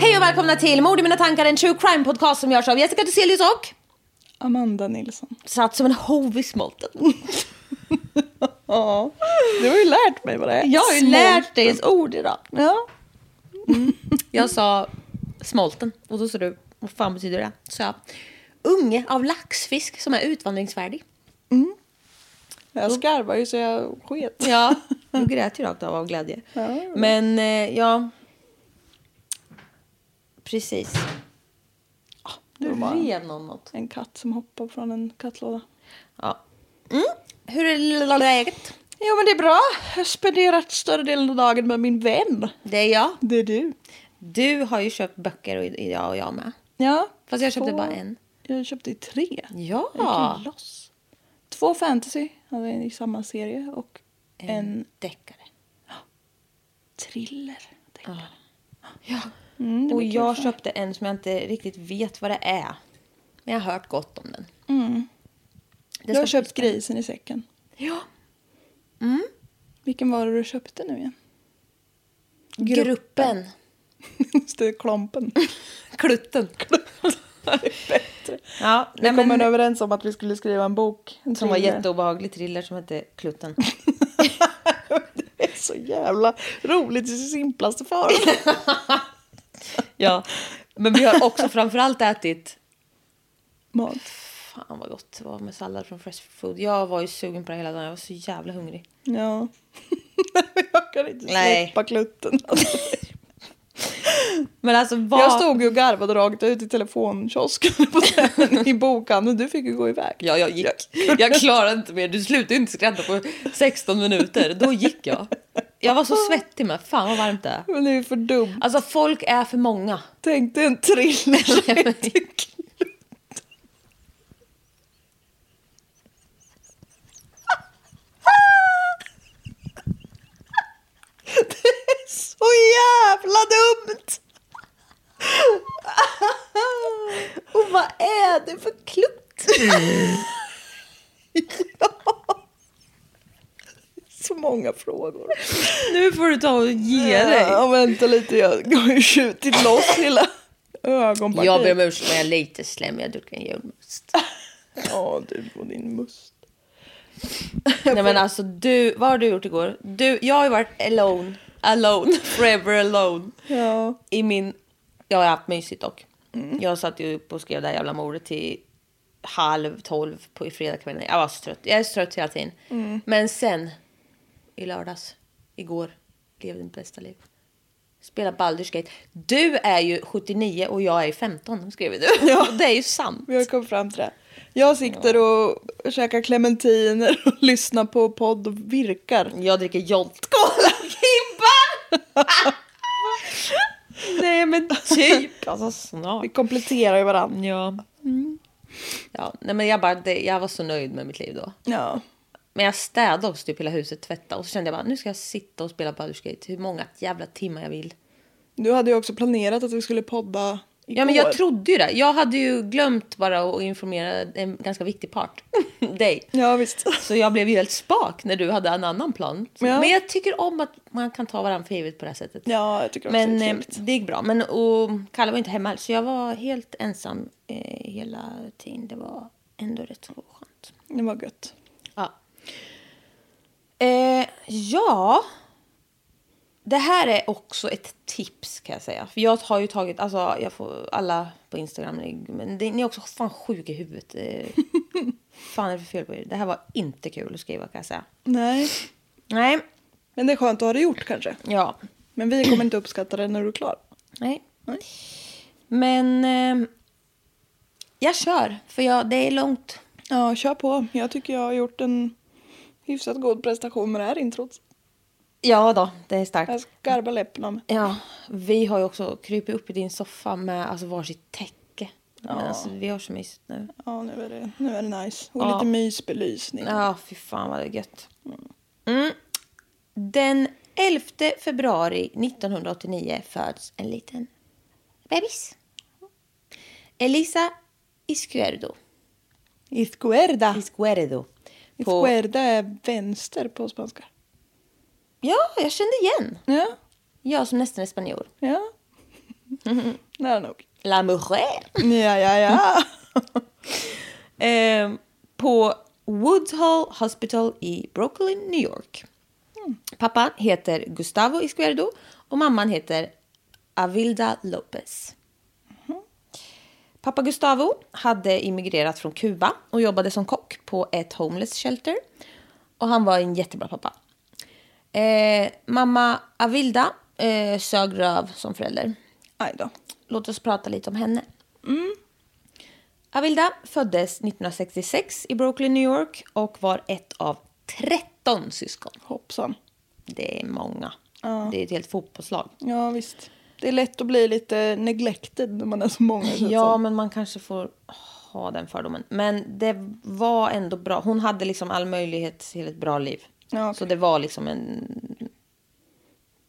Hej och välkomna till Mord i mina tankar, en true crime podcast som görs av Jessica Thyselius och Amanda Nilsson. satt som en hov i smolten. Ja, du har ju lärt mig vad det är. Jag har ju lärt dig ett ord idag. Ja. Jag sa smolten och då sa du, vad fan betyder det? Så jag, unge av laxfisk som är utvandringsfärdig. Jag skarvar ju så jag sket. Ja, nu grät ju rakt av av glädje. Men eh, ja, precis. Ah, Nu bara- rev någon något. En katt som hoppar från en kattlåda. Ja. Mm. Hur är läget? Jo men det är bra. Jag har spenderat större delen av dagen med min vän. Det är jag. Det är du. Du har ju köpt böcker och jag och jag med. Ja. Fast jag köpte två- bara en. Jag köpte tre. Ja. Jag gick loss. Två fantasy jag i samma serie och en deckare. thriller. tänkte Ja. Mm, och jag för köpte en som jag inte riktigt vet vad det är. Men jag har hört gott om den. Mm. Jag har köpt grisen i säcken. Ja. Vilken var det du köpte nu igen? Gruppen. Just det, klompen. Klutten. Bättre. Ja, Vi nej, kom men, överens om att vi skulle skriva en bok. En som var jätteobehaglig thriller som hette Klutten. Det är så jävla roligt i sin simplaste form. ja. Men vi har också framförallt ätit Mat. Fan vad gott det var med sallad från Fresh Food. Jag var ju sugen på det hela dagen. Jag var så jävla hungrig. Ja. jag kan inte Nej. släppa klutten. Men alltså vad... Jag stod ju och garvade rakt ut i telefonkiosken på den, i bokhandeln. Du fick ju gå iväg. Ja, jag gick. Jag klarade inte mer. Du slutade inte skratta på 16 minuter. Då gick jag. Jag var så svettig med. Fan vad varmt det är. Men det är ju för dumt. Alltså folk är för många. Tänk dig en thriller så jävla dumt! Och vad är det för klutt? Så många frågor. Nu får du ta och ge dig. Ja, vänta lite. Jag har ju skjutit loss hela ögonpartiet. Jag ber om ursäkt men jag är lite slem. Jag druckit en julmust. Ja, du och din must. Nej men alltså du, vad har du gjort igår? Du, jag har ju varit alone. Alone. Forever alone. Ja. I min... Jag har haft mysigt dock. Jag satt ju upp och skrev det här jävla mordet till halv tolv på i fredagskvällen. Jag var så trött. Jag är så trött hela tiden. Men sen, i lördags, igår, levde mitt bästa liv. Spela Baldur's Gate. Du är ju 79 och jag är 15, skrev du. Ja. Det är ju sant. Vi har kommit fram till det. Jag sitter och käkar clementiner och lyssnar på podd och virkar. Jag dricker Jolt Cola Kimpa! Nej men typ. Alltså snart. Vi kompletterar ju varandra. Ja. Ja, nej men jag, bara, det, jag var så nöjd med mitt liv då. Ja. Men jag städade också typ hela huset, tvätta och så kände jag bara nu ska jag sitta och spela Baldur's Gate hur många jävla timmar jag vill. Du hade ju också planerat att vi skulle podda igår. Ja men jag trodde ju det. Jag hade ju glömt bara att informera en ganska viktig part. Dig. Ja visst. Så jag blev ju helt spak när du hade en annan plan. Ja. Men jag tycker om att man kan ta varandra för givet på det här sättet. Ja, jag tycker också Men det är eh, trevligt. det gick bra. Men och Kalle var inte hemma så jag var helt ensam eh, hela tiden. Det var ändå rätt så skönt. Det var gött. Ja. Eh, ja. Det här är också ett tips kan jag säga. För jag har ju tagit, alltså jag får alla på Instagram, men det, ni är också fan sjuka i huvudet. Eh, fan är det för fel på er? Det här var inte kul att skriva kan jag säga. Nej, Nej, men det är skönt att ha det gjort kanske. ja, Men vi kommer inte uppskatta det när du är klar. nej. Nej. Men eh, jag kör, för jag, det är långt. Ja, kör på. Jag tycker jag har gjort en hyfsat god prestation med det här introt. Ja då, det är starkt. Jag skarvar läppen av mig. Ja, vi har ju också krypit upp i din soffa med alltså varsitt täcke. Men alltså, vi har så mysigt nu. Ja, nu är det, nu är det nice. Och Ja. lite mysbelysning. Ja, fy fan vad det är gött. Mm. Den 11 februari 1989 föds en liten bebis. Elisa Izquierdo. Izquierda. Izquierdo. På, Izquierda är vänster på spanska. Ja, jag kände igen. Ja, Jag som nästan är spanjor. ja. Nära nog. La mujer. Ja, ja, ja. Eh, på Woodhull Hospital i Brooklyn, New York. Pappa heter Gustavo Izquierdo och mamman heter Avilda Lopez. Pappa Gustavo hade immigrerat från Kuba och jobbade som kock på ett homeless shelter. Och han var en jättebra pappa. Eh, mamma Avilda eh, sög röv som förälder. Aj då. Låt oss prata lite om henne. Avilda föddes 1966 i Brooklyn, New York och var ett av 13 syskon. Hoppsan. Det är många. Det är ett helt fotbollslag. Ja, visst. Det är lätt att bli lite neglected när man är så många. det Ja, men man kanske får ha den fördomen. Men det var ändå bra. Hon hade liksom all möjlighet till ett bra liv. Ja, okej. Så det var liksom en...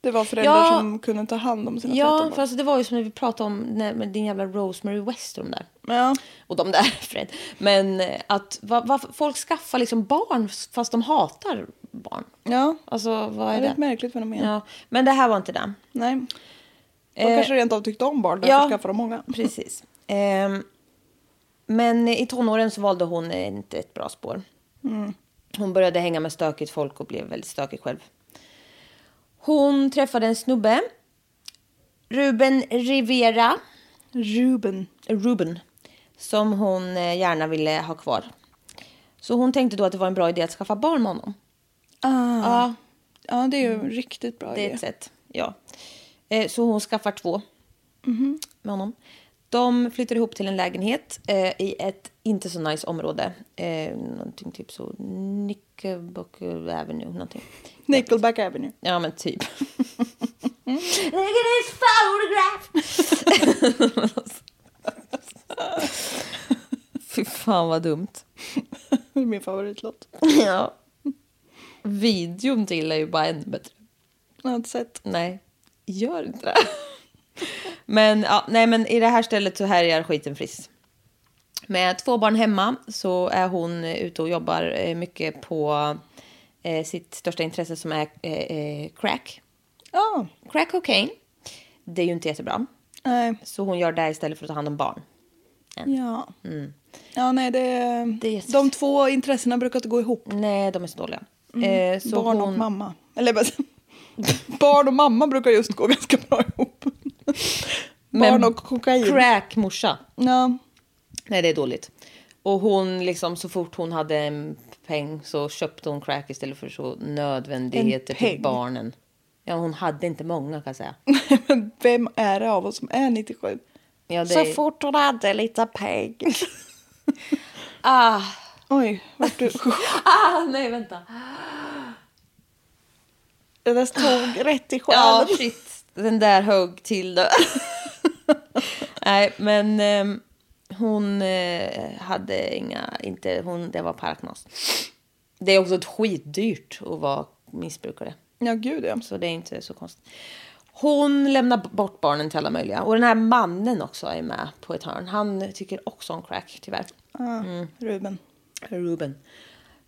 Det var föräldrar Ja. som kunde ta hand om sina Ja, 13 barn. för alltså det var ju som när vi pratade om när, med din jävla Rosemary West och de där. Ja. Och de där, Fred. Men eh, att va, va, folk skaffar liksom barn fast de hatar barn. ja. Alltså, vad är Det är det? ett märkligt fenomen. Ja, men det här var inte det. Nej. De Eh, kanske rent av tyckte om barn, därför ja. skaffade de många. Precis. Ehm, men i tonåren så valde hon eh, inte ett bra spår. Hon började hänga med stökigt folk och blev väldigt stökig själv. Hon träffade en snubbe. Ruben Rivera. Ruben. Ruben. Som hon eh, gärna ville ha kvar. Så hon tänkte då att det var en bra idé att skaffa barn med honom. Ah. Ja, Ja, det är ju en riktigt bra det är idé. ett sätt. Ja. Eh, Så hon skaffar två med honom. De flyttar ihop till en lägenhet eh, i ett inte så nice område. Eh, någonting typ så Knickerbocker Avenue. Någonting. Nickelback Avenue. Ja, men typ. Look at this photograph! Fy fan vad dumt. Det är min favoritlåt. Ja. Videon till är ju bara ännu bättre. Jag har inte sett. Nej, gör inte det. Men, ja, nej, men i det här stället så härjar skiten friss. Med två barn hemma så är hon ute och jobbar eh, mycket på eh, sitt största intresse som är eh, eh, crack. Ja. Crack cocaine. Det är ju inte jättebra. Nej. Så hon gör det istället för att ta hand om barn. Ja. Ja, nej, det, Det är De två intressena brukar inte gå ihop. Nej, de är så dåliga. Eh, så Barn hon... och mamma. Eller Barn och mamma brukar just gå ganska bra ihop. Barn och kokain. Crack morsa. Ja. Nej, det är dåligt. Och hon liksom så fort hon hade en peng så köpte hon crack istället för så nödvändigheter till barnen. Ja, hon hade inte många kan jag säga. Men vem är det av oss som är 97? Ja, det... Så fort hon hade lite peng. Ah, Oj, vart du... ah, nej vänta. Det där stod rätt i Ja, själen. shit. Den där högg till det. nej, men ehm, hon eh, hade inga, inte, hon, det var paraknas. Det är också ett skitdyrt att vara missbrukare. Ja, gud ja. Så det är inte så konstigt. Hon lämnar bort barnen till alla möjliga. Och den här mannen också är med på ett hörn. Han tycker också om crack, tyvärr. Ah, Ruben. Ruben.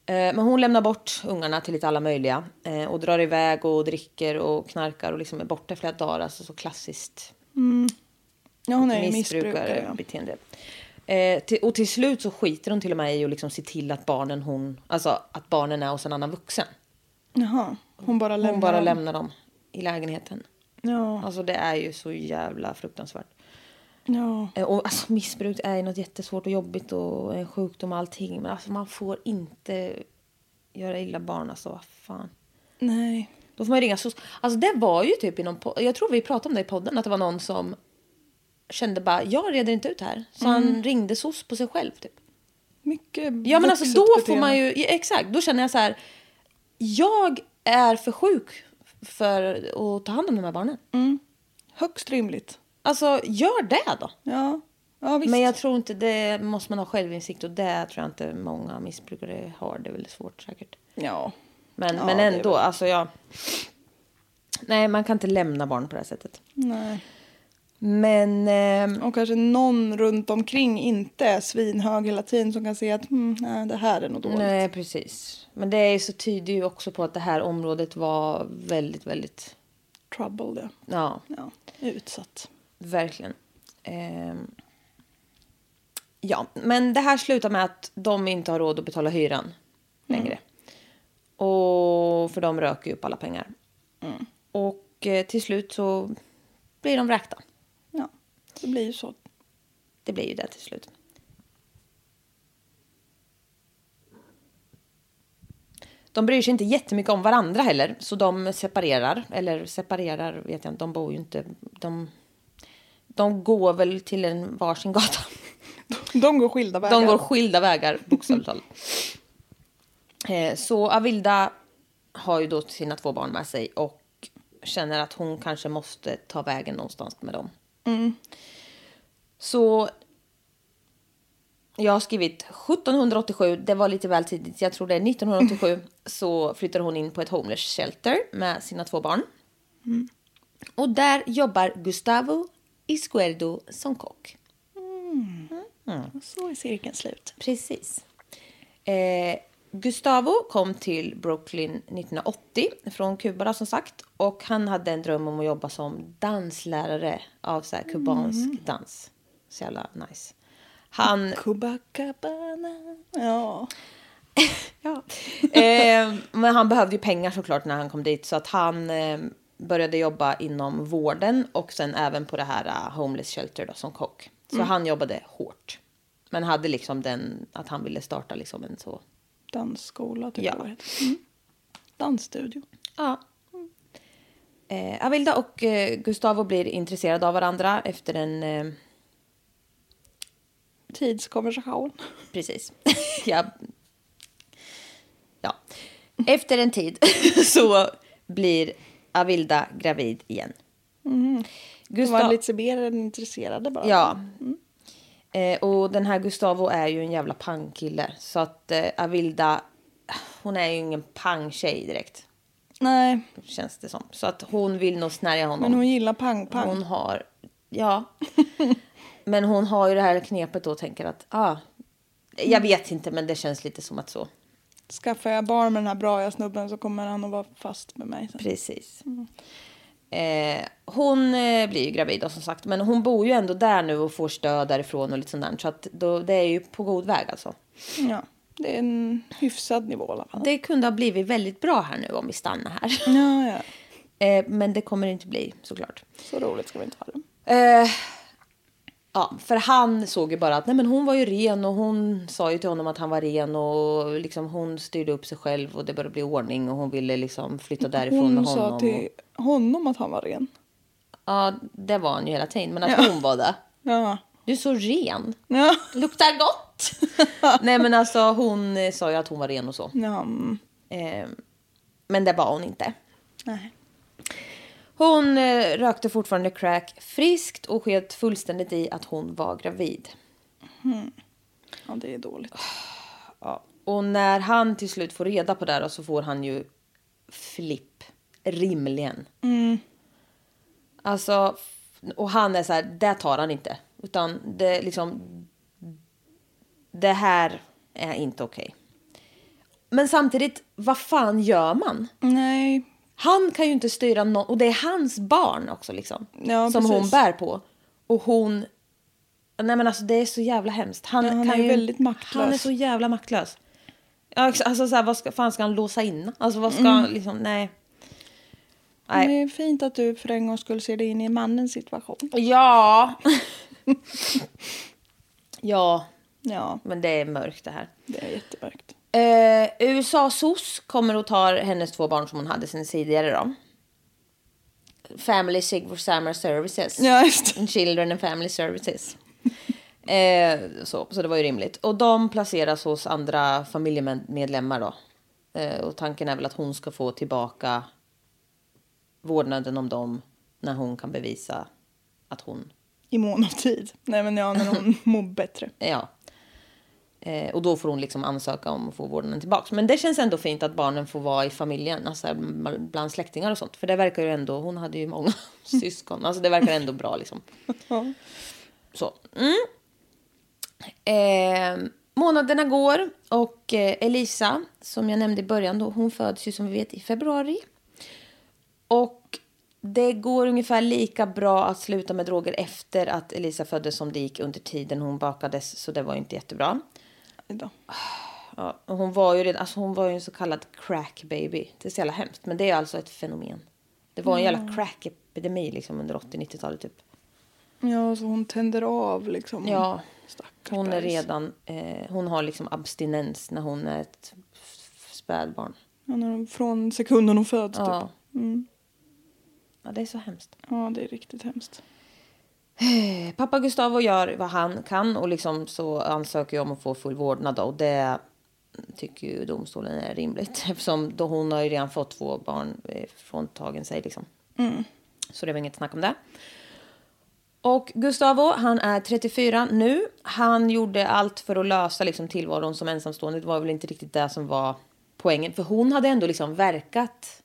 Eh, Men hon lämnar bort ungarna till lite alla möjliga. eh, Och drar iväg och dricker och knarkar och liksom är borta i flera dagar. Alltså så klassiskt Ja, hon är missbrukare. beteende. Eh, till, och till slut så skiter hon till och med i att liksom se till att barnen hon, alltså att barnen är hos en annan vuxen. Jaha, hon bara lämnar Hon bara dem. lämnar dem i lägenheten. Ja, Alltså det är ju så jävla fruktansvärt. Ja. Eh, Och alltså, missbruk är något jättesvårt och jobbigt och en sjukdom och allting. Men alltså man får inte göra illa barn alltså. Vad fan. Nej. Då får man ringa SOS. Alltså det var ju typ inom Jag tror vi pratade om det i podden. Att det var någon som kände bara jag reder inte ut här. Så han ringde SOS på sig själv typ. Mycket Ja men alltså då får beteende. man ju, exakt, då känner jag så här. Jag är för sjuk för att ta hand om de här barnen. Högst rimligt. Alltså gör det då. Ja, ja visst. Men jag tror inte det måste man ha självinsikt och det tror jag inte många missbrukare har. Det är väldigt svårt säkert. Ja. Men, Ja, men det ändå, väl- alltså jag... Nej, man kan inte lämna barn på det här sättet. Nej. Men... ehm, Och kanske någon runt omkring inte är svinhög hela tiden som kan se att mm, nej, det här är nog dåligt. nej, precis. Men det är ju så tyder ju också på att det här området var väldigt, väldigt... Trouble, ja. Ja, ja. Utsatt. Verkligen. Ehm, ja, men det här slutar med att de inte har råd att betala hyran längre. Och för de röker ju upp alla pengar. Och eh, till slut så blir de vräkta. Ja, det blir ju så. Det blir ju det till slut. De bryr sig inte jättemycket om varandra heller, så de separerar. Eller separerar vet jag inte, de bor ju inte... De, de går väl till en varsin gata. De går skilda vägar. De går skilda vägar, bokstavligt talat. Eh, Så Avilda har ju då sina två barn med sig och känner att hon kanske måste ta vägen någonstans med dem. Så jag har skrivit 1787, det var lite väl tidigt, jag tror det är 1987, så flyttar hon in på ett homeless shelter med sina två barn. Och där jobbar Gustavo Izquierdo som kock. Så är cirkeln slut. Precis. Eh, Gustavo kom till Brooklyn 1980 från Kuba som sagt. Och han hade en dröm om att jobba som danslärare av så kubansk dans. Så jävla nice. Han... Copacabana. Ja. Ja. eh, men han behövde ju pengar såklart när han kom dit. Så att han eh, började jobba inom vården och sen även på det här uh, homeless shelter då, som kock. Så han jobbade hårt. Men hade liksom den att han ville starta liksom en så Dansskola typ. Ja. Mm. Dansstudio. Ja. Eh, Avilda och eh, Gustavo blir intresserade av varandra efter en... Eh, Tidskonversation. precis. ja. ja. Efter en tid så blir Avilda gravid igen. De Gustav- var lite mer än intresserade bara. Ja. Eh, och den här Gustavo är ju en jävla pangkille. Så att eh, Avilda, hon är ju ingen pangtjej direkt. Nej, Känns det som. Så att hon vill nog snärja honom. men hon gillar pang-pang. Hon har, ja. men hon har ju det här knepet då och tänker att, ah, jag vet inte men det känns lite som att så. Skaffar jag barn med den här bra snubben så kommer han att vara fast med mig. sen. Precis. Eh, hon eh, blir ju gravid då, som sagt, men hon bor ju ändå där nu och får stöd därifrån och lite sånt där. Så att då, det är ju på god väg alltså. Ja, det är en hyfsad nivå i alla fall. Det kunde ha blivit väldigt bra här nu om vi stannar här. Ja, ja. Eh, men det kommer det inte bli såklart. Så roligt ska vi inte ha det. Eh, ja, för han såg ju bara att nej, men hon var ju ren och hon sa ju till honom att han var ren och liksom hon styrde upp sig själv och det började bli ordning och hon ville liksom flytta därifrån Hon med honom. sa till honom att han var ren. och, ja, det var han ju hela tiden, men att hon var det. Ja. Du är så ren. Ja. Luktar gott. nej, men alltså hon eh, sa ju att hon var ren och så. ja. Eh, men det var hon inte. Nej. Hon eh, rökte fortfarande crack friskt och sket fullständigt i att hon var gravid. Ja, det är dåligt. Ja. Och när han till slut får reda på det här så får han ju flipp. Rimligen. Alltså, och han är så här, det tar han inte. Utan det liksom, det här är inte okej. Men samtidigt, vad fan gör man? Nej. Han kan ju inte styra någon, och det är hans barn också liksom. Ja, som hon precis. bär på. Och hon, nej men alltså det är så jävla hemskt. Han, Ja, han kan är ju, väldigt maktlös. Han är så jävla maktlös. Alltså så här, vad ska, fan ska han låsa in? Alltså vad ska Mm. han liksom, nej. Nej. Det är fint att du för en gång skulle se dig in i mannens situation. Ja. ja, Ja, men det är mörkt det här. det är jättemörkt. Eh, USA SOS kommer och tar hennes två barn som hon hade sen tidigare då. Family Sig Summer Services. Ja, just. Children and Family Services. eh, så, så det var ju rimligt. Och de placeras hos andra familjemedlemmar då. Eh, och tanken är väl att hon ska få tillbaka vårdnaden om dem när hon kan bevisa att hon I mån av tid. Nej men ja, när hon mår bättre. Ja. Eh, och då får hon liksom ansöka om att få vårdnaden tillbaka. Men det känns ändå fint att barnen får vara i familjen, alltså bland släktingar och sånt. För det verkar ju ändå, hon hade ju många syskon, alltså det verkar ändå bra liksom. Så. Mm. Eh, månaderna går och eh, Elisa, som jag nämnde i början, då, hon föds ju som vi vet i februari. Och det går ungefär lika bra att sluta med droger efter att Elisa föddes som det gick under tiden hon bakades, så det var ju inte jättebra. Idag. Ja, och hon var ju redan, alltså hon var ju en så kallad crack baby. Det är så jävla hemskt, men det är alltså ett fenomen. Det var en jävla crack-epidemi liksom under 80-90-talet typ. Ja, så hon tänder av liksom. Ja, Stackars hon är redan, eh, hon har liksom abstinens när hon är ett spädbarn. Ja, när hon, från sekunden hon föds Ja. typ. Mm. ja, det är så hemskt. Ja, det är riktigt hemskt. Pappa Gustavo gör vad han kan och liksom så ansöker jag om att få full vårdnad och det tycker ju domstolen är rimligt eftersom då hon har ju redan fått två barn eh, fråntagen sig liksom. Så det var inget snack om det. Och Gustavo, han är 34 nu. Han gjorde allt för att lösa liksom tillvaron som ensamstående. Det var väl inte riktigt det som var poängen. För hon hade ändå liksom verkat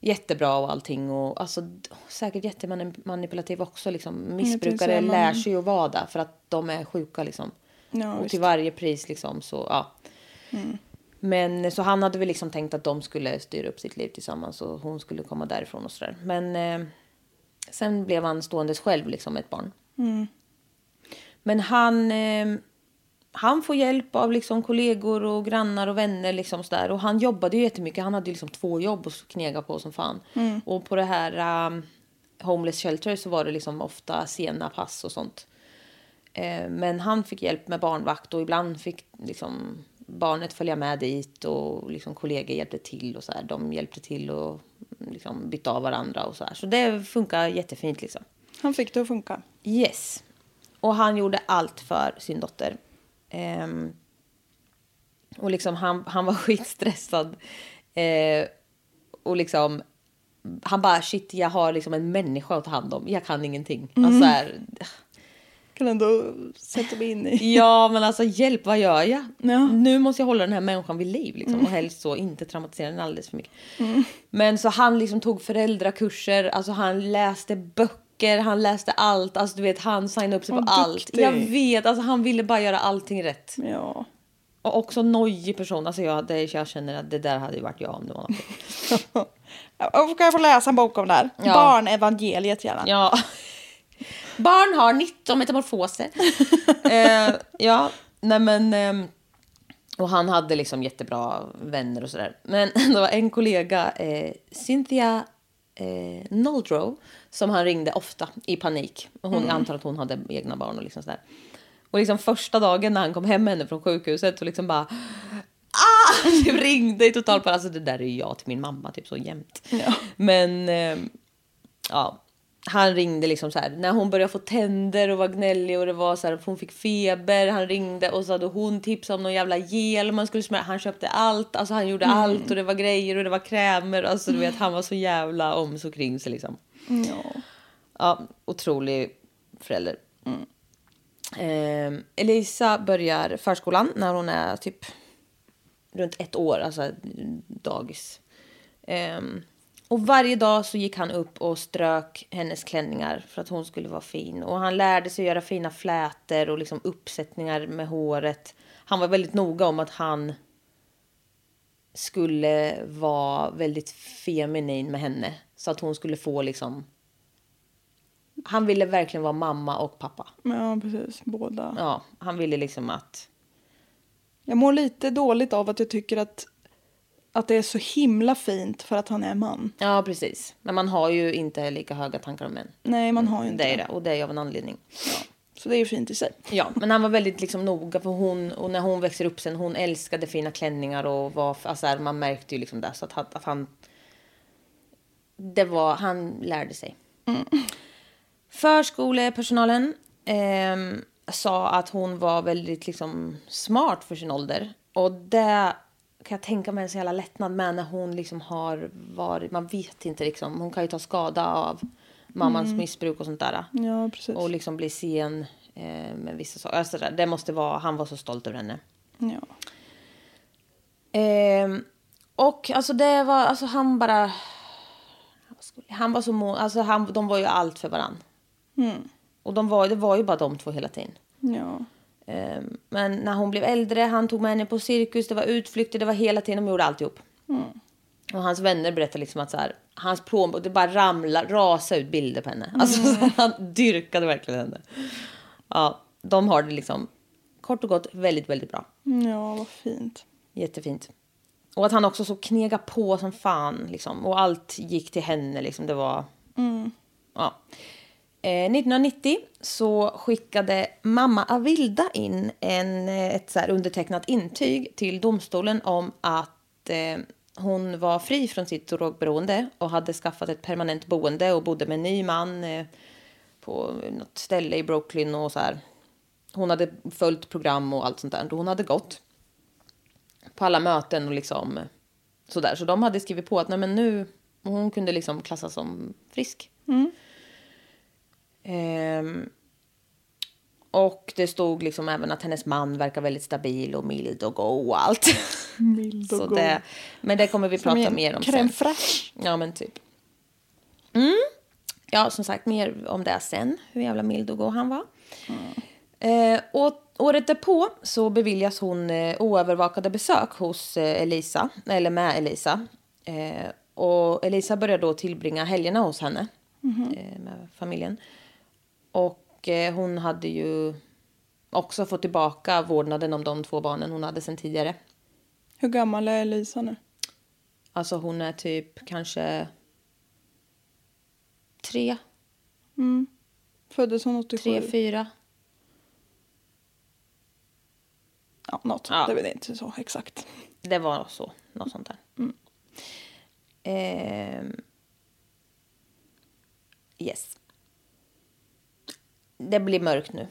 jättebra och allting. Och alltså, säkert jättemanipulativ också. Liksom. Missbrukare man- lär sig ju att vara där för att de är sjuka. Liksom. Ja, och visst. till varje pris liksom så, ja. Men så han hade väl liksom tänkt att de skulle styra upp sitt liv tillsammans och hon skulle komma därifrån och sådär. Men eh, sen blev han ståendes själv liksom ett barn. Men han, eh, han får hjälp av liksom kollegor och grannar och vänner liksom sådär. Och han jobbade ju jättemycket. Han hade liksom två jobb att knega på som fan. Och på det här um, Homeless Shelter så var det liksom ofta sena pass och sånt. Eh, men han fick hjälp med barnvakt och ibland fick liksom barnet följa med dit och liksom kollegor hjälpte till och så här. De hjälpte till och liksom bytte av varandra och så här. Så det funkar jättefint liksom. Han fick det att funka. Yes. Och han gjorde allt för sin dotter. Ehm, och liksom han, han var skitstressad. Eh, och liksom han bara shit jag har liksom en människa att ta hand om. Jag kan ingenting. Alltså så här, Kan ändå sätta mig in i. ja men alltså hjälp vad gör jag? Ja. Nu måste jag hålla den här människan vid liv liksom. Och helst så inte traumatisera den alldeles för mycket. Men så han liksom tog föräldrakurser. Alltså han läste böcker. Han läste allt. Alltså du vet han signade upp sig på allt. duktig. Jag vet. Alltså han ville bara göra allting rätt. Ja. Och också nojig person. Alltså jag, det, jag känner att det där hade ju varit jag om det var något. Ska jag få läsa en bok om det här? Ja. Barnevangeliet gärna. Ja. Barn har 19 metamorfoser. eh, ja, nej men... ehm, och han hade liksom jättebra vänner och sådär. Men det var en kollega, eh, Cynthia eh, Noldrow, som han ringde ofta i panik. Och hon, Jag antar att hon hade egna barn och liksom sådär. Och liksom första dagen när han kom hem med henne från sjukhuset så liksom bara... Ah! Det ringde i total panik. Alltså det där är ju jag till min mamma typ så jämt. Ja. Men... ehm, ja, han ringde liksom så här när hon började få tänder och var gnällig och det var så här hon fick feber. Han ringde och så hade hon tipsat om någon jävla gel man skulle smörja. Han köpte allt, alltså han gjorde allt och det var grejer och det var krämer. Alltså du vet han var så jävla om så kring sig liksom. Ja. Ja, otrolig förälder. Ehm, Elisa börjar förskolan när hon är typ runt ett år, alltså dagis. Ehm, och varje dag så gick han upp och strök hennes klänningar för att hon skulle vara fin. Och han lärde sig göra fina flätor och liksom uppsättningar med håret. Han var väldigt noga om att han skulle vara väldigt feminin med henne. Så att hon skulle få liksom... Han ville verkligen vara mamma och pappa. Ja, precis. Båda. Ja, han ville liksom att... Jag mår lite dåligt av att jag tycker att, att det är så himla fint för att han är man. Ja, precis. Men man har ju inte lika höga tankar om män. Nej, man har ju inte Det är det, och det är av en anledning. Så det är ju fint i sig. Ja, men han var väldigt liksom noga för hon och när hon växer upp sen hon älskade fina klänningar och var alltså här, man märkte ju liksom det så att, att han det var han lärde sig. Förskolepersonalen ehm, sa att hon var väldigt liksom smart för sin ålder och det kan jag tänka mig en så jävla lättnad med när hon liksom har varit man vet inte liksom hon kan ju ta skada av mammans missbruk och sånt där. Ja, precis. Och liksom bli sen eh, med vissa saker. Alltså, det måste vara, han var så stolt över henne. Ja. Ehm, och alltså det var, alltså han bara... vad skulle- Han var så må, alltså han, de var ju allt för varann. Och de var, det var ju bara de två hela tiden. Ja. Ehm, men när hon blev äldre, han tog med henne på cirkus, det var utflykter, det var hela tiden, de gjorde alltihop. Och hans vänner berättade liksom att så här, hans plånbok, det bara ramlade, rasade ut bilder på henne. Alltså så han dyrkade verkligen henne. Ja, de har det liksom kort och gott väldigt, väldigt bra. Ja, vad fint. Jättefint. Och att han också så knega på som fan liksom. Och allt gick till henne liksom. Det var... Ja. Eh, 1990 så skickade mamma Avilda in en, eh, ett så undertecknat intyg till domstolen om att eh, hon var fri från sitt drogberoende och hade skaffat ett permanent boende och bodde med en ny man eh, på något ställe i Brooklyn och så här. Hon hade följt program och allt sånt där. Hon hade gått på alla möten och liksom sådär. Så de hade skrivit på att nej men nu, hon kunde liksom klassas som frisk. Ehm, och det stod liksom även att hennes man verkar väldigt stabil och mild och go och allt. Mild och Så god. det, men det kommer vi Som prata mer om sen. fraîche. Ja men typ. Mm. Ja som sagt mer om det sen. Hur jävla mild och god han var. Eh, och året därpå så beviljas hon eh, oövervakade besök hos eh, Elisa, eller med Elisa. Eh, och Elisa börjar då tillbringa helgerna hos henne eh, med familjen. Och hon hade ju också fått tillbaka vårdnaden om de två barnen hon hade sedan tidigare. Hur gammal är Elisa nu? Alltså hon är typ kanske tre, Föddes hon 87? tre, fyra. Ja, något. Ja. Det är väl inte så exakt. Det var så, något sånt där. Ehm, yes. Det blir mörkt nu.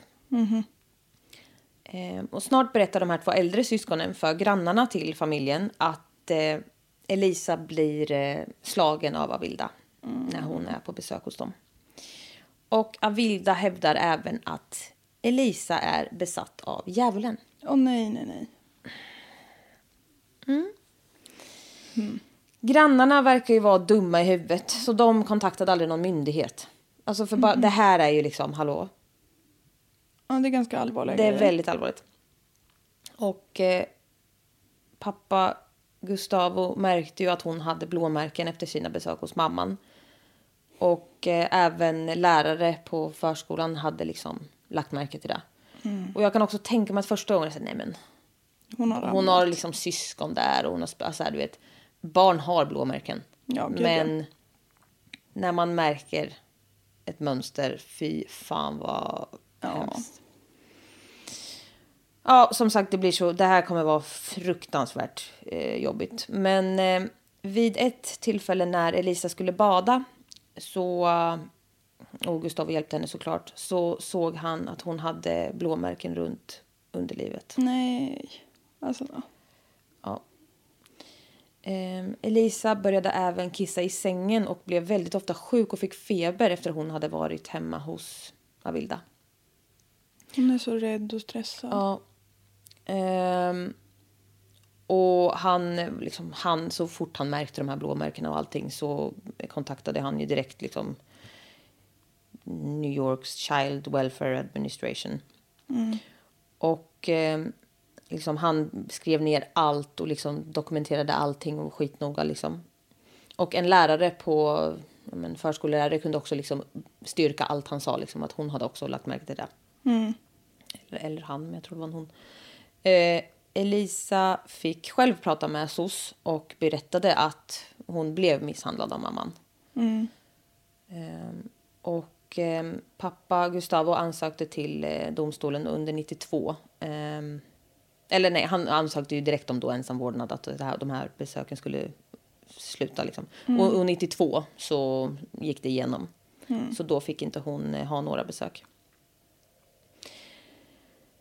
Ehm, och snart berättar de här två äldre syskonen för grannarna till familjen att eh, Elisa blir eh, slagen av Avilda när hon är på besök hos dem. Och Avilda hävdar även att Elisa är besatt av djävulen. Åh nej, nej, nej. Grannarna verkar ju vara dumma i huvudet, så de kontaktade aldrig någon myndighet. Alltså för bara, det här är ju liksom, hallå, Ja, det är ganska allvarliga det är väldigt allvarligt. Och eh, pappa Gustavo märkte ju att hon hade blåmärken efter sina besök hos mamman. Och eh, även lärare på förskolan hade liksom lagt märke till det. Och jag kan också tänka mig att första gången jag sa nej men Hon har, hon har liksom syskon där och hon har, alltså, du vet, barn har blåmärken. Ja, Men när man märker ett mönster, fy fan vad hemskt. Ja, som sagt, det blir så. Det här kommer vara fruktansvärt eh, jobbigt. Men eh, vid ett tillfälle när Elisa skulle bada så och Gustav hjälpte henne såklart så såg han att hon hade blåmärken runt underlivet. Nej. Alltså, ja. Ja. Ehm, Elisa började även kissa i sängen och blev väldigt ofta sjuk och fick feber efter hon hade varit hemma hos Avilda. hon är så rädd och stressad. Ja. Ehm, och han, liksom, han, så fort han märkte de här blåmärkena och allting så kontaktade han ju direkt liksom New Yorks Child Welfare Administration. Och eh, liksom han skrev ner allt och liksom dokumenterade allting och skitnoga liksom. Och en lärare på, men förskollärare kunde också liksom styrka allt han sa, liksom att hon hade också lagt märke till det. Eller, eller han, men jag tror det var en hon. Eh, Elisa fick själv prata med SOS och berättade att hon blev misshandlad av mamman. Ehm, och ehm, pappa Gustavo ansökte till eh, domstolen under 92. Ehm, eller nej, han ansökte ju direkt om då ensam vårdnad, att det här, de här besöken skulle sluta. Liksom. Och, och 92 så gick det igenom. Så då fick inte hon eh, ha några besök.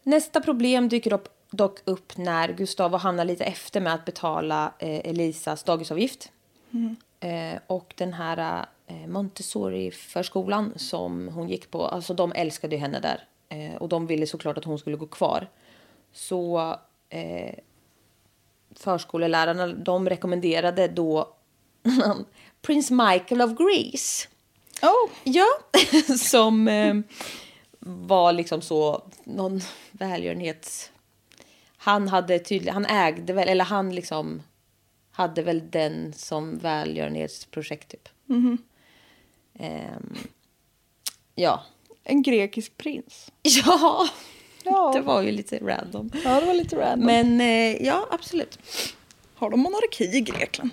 Nästa problem dyker upp, dock upp när Gustavo hamnar lite efter med att betala eh, Elisas dagisavgift. Eh, och den här Montessori-förskolan som hon gick på, alltså de älskade henne där. Eh, och de ville såklart att hon skulle gå kvar. Så eh, förskolelärarna de rekommenderade då Prince Michael of Greece. Oh, Ja, som eh, var liksom så någon välgörenhets... Han hade tydligen, han ägde väl, eller han liksom hade väl den som välgörenhetsprojekt typ. Ehm, ja. en grekisk prins. Ja, Ja. det var ju lite random. Ja, det var lite random. Men eh, ja, absolut. Har de monarki i Grekland?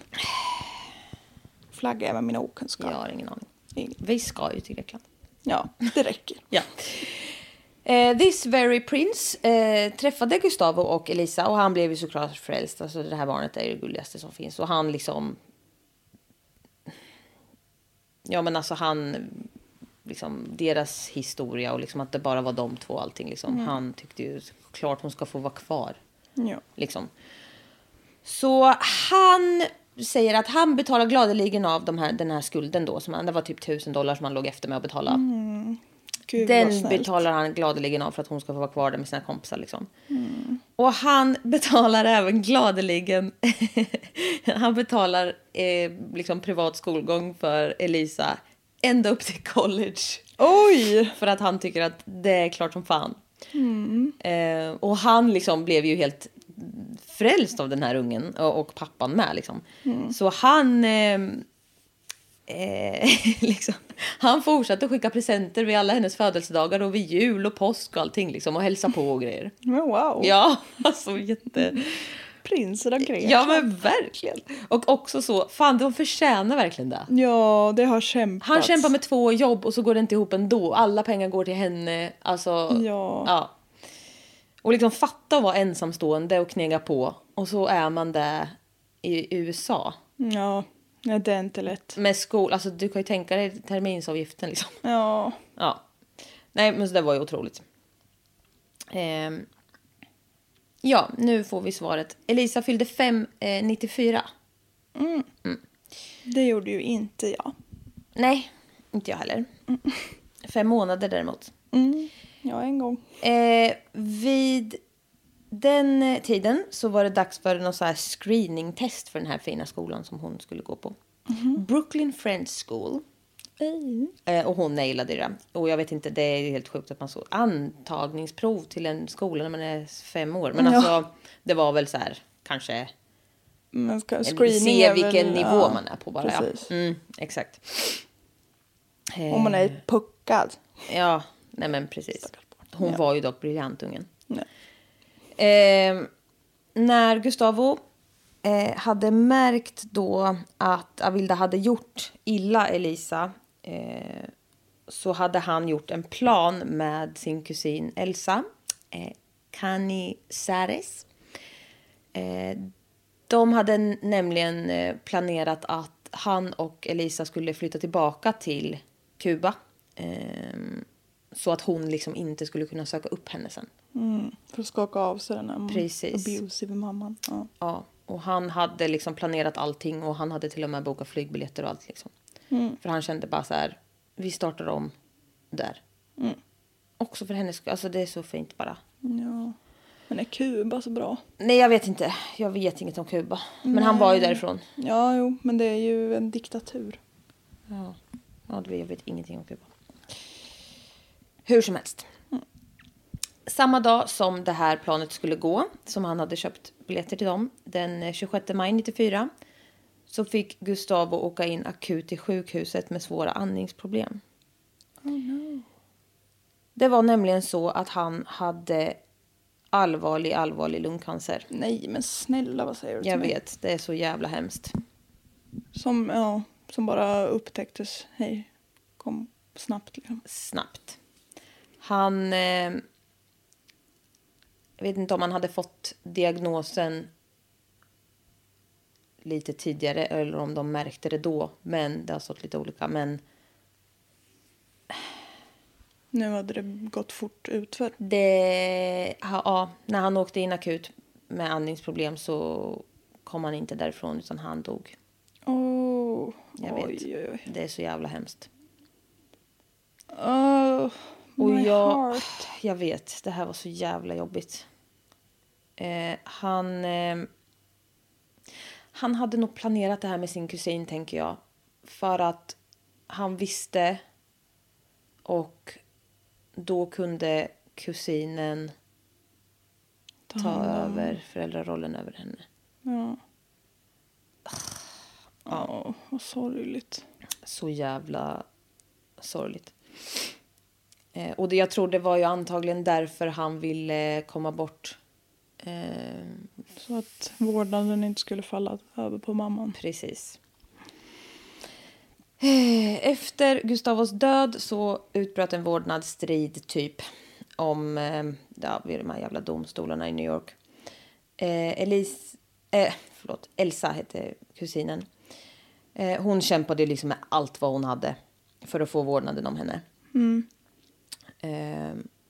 Flaggar jag med mina okunskap. Jag har ingen aning. Ingen. Vi ska ju till Grekland. Ja, det räcker. Ja. Eh, this very prince eh, träffade Gustavo och Elisa och han blev ju såklart frälst. Alltså det här barnet är ju det gulligaste som finns. Och han liksom... Ja men alltså han... Liksom deras historia och liksom att det bara var de två allting liksom. Han tyckte ju klart hon ska få vara kvar. Ja. Liksom. Så han säger att han betalar gladeligen av de här, den här skulden då. Som han, det var typ tusen dollar som han låg efter med att betala. Gud, Den betalar han gladeligen av för att hon ska få vara kvar där med sina kompisar. Liksom. Och han betalar även gladeligen... han betalar eh, liksom privat skolgång för Elisa ända upp till college. Oj! För att han tycker att det är klart som fan. Eh, och han liksom blev ju helt frälst av den här ungen och, och pappan med. Liksom. Så han... Eh, eh, liksom, han fortsatte skicka presenter vid alla hennes födelsedagar och vid jul och påsk och allting liksom, och hälsa på och grejer. Men wow. Ja, alltså jätte... Prinsen av Grekland. Ja men verkligen. Och också så, fan de förtjänar verkligen det. Ja, det har kämpats. Han kämpar med två jobb och så går det inte ihop ändå. Alla pengar går till henne. Alltså, Ja. ja. Och liksom fatta att vara ensamstående och knega på. Och så är man det i USA. Ja, nej, det är inte lätt. Med skol, alltså du kan ju tänka dig terminsavgiften liksom. Ja. Ja. Nej men så det var ju otroligt. Ehm. Ja, nu får vi svaret. Elisa fyllde fem eh, 94. Det gjorde ju inte jag. Nej, inte jag heller. Fem månader däremot. Mm. Ja, en gång. Eh, vid den eh, tiden så var det dags för någon så här screeningtest för den här fina skolan som hon skulle gå på. Brooklyn Friends School. Eh, och hon nailade det. Och jag vet inte, det är helt sjukt att man så antagningsprov till en skola när man är fem år. Men Ja. alltså, det var väl så här, kanske Men ska, eh, se är väl- vilken nivå ja, man är på bara. Ja. Precis. Mm, exakt. Om man är puckad. Ja, nej men precis. Hon Ja. var ju dock briljant, ungen. Nej. Eh, när Gustavo eh, hade märkt då att Avilda hade gjort illa Elisa eh, så hade han gjort en plan med sin kusin Elsa, eh, Canizares. Eh, de hade nämligen eh, planerat att han och Elisa skulle flytta tillbaka till Kuba. Ehm, så att hon liksom inte skulle kunna söka upp henne sen. Mm, för att skaka av sig den här Precis. abusive mamman. Ja. Ja, och han hade liksom planerat allting och han hade till och med bokat flygbiljetter och allt liksom. För han kände bara så här, vi startar om där. Också för hennes skull, alltså det är så fint bara. Ja. Men är Kuba så bra? Nej, jag vet inte. Jag vet inget om Kuba. Men han var ju därifrån. Ja, jo, men det är ju en diktatur. Ja, ja jag vet ingenting om Kuba. Hur som helst. Samma dag som det här planet skulle gå, som han hade köpt biljetter till dem, den 26 maj 94, så fick Gustavo åka in akut till sjukhuset med svåra andningsproblem. Det var nämligen så att han hade allvarlig, allvarlig lungcancer. Nej, men snälla vad säger du till Jag mig? vet, det är så jävla hemskt. Som, ja, som bara upptäcktes, hej, kom snabbt liksom. snabbt. Han... Eh, jag vet inte om han hade fått diagnosen lite tidigare eller om de märkte det då. Men det har stått lite olika. Men Nu hade det gått fort utför. det... Ja, ja, när han åkte in akut med andningsproblem så kom han inte därifrån utan han dog. Oh, Jag vet. oj, oj. Det är så jävla hemskt. Oh, Och my jag, heart. jag vet, det här var så jävla jobbigt. Eh, han, eh, han hade nog planerat det här med sin kusin, tänker jag. För att han visste och då kunde kusinen ta över föräldrarollen över henne. Ja. Ja, vad sorgligt. Så jävla sorgligt. Eh, och det, jag tror det var ju antagligen därför han ville komma bort. Eh, Så att vårdnaden inte skulle falla över på mamman. Precis. Eh, Efter Gustavos död så utbröt en vårdnadsstrid typ om ja, vid de här jävla domstolarna i New York. Eh, Elise, eh, förlåt, Elsa hette kusinen. Eh, hon kämpade liksom med allt vad hon hade för att få vårdnaden om henne. Eh,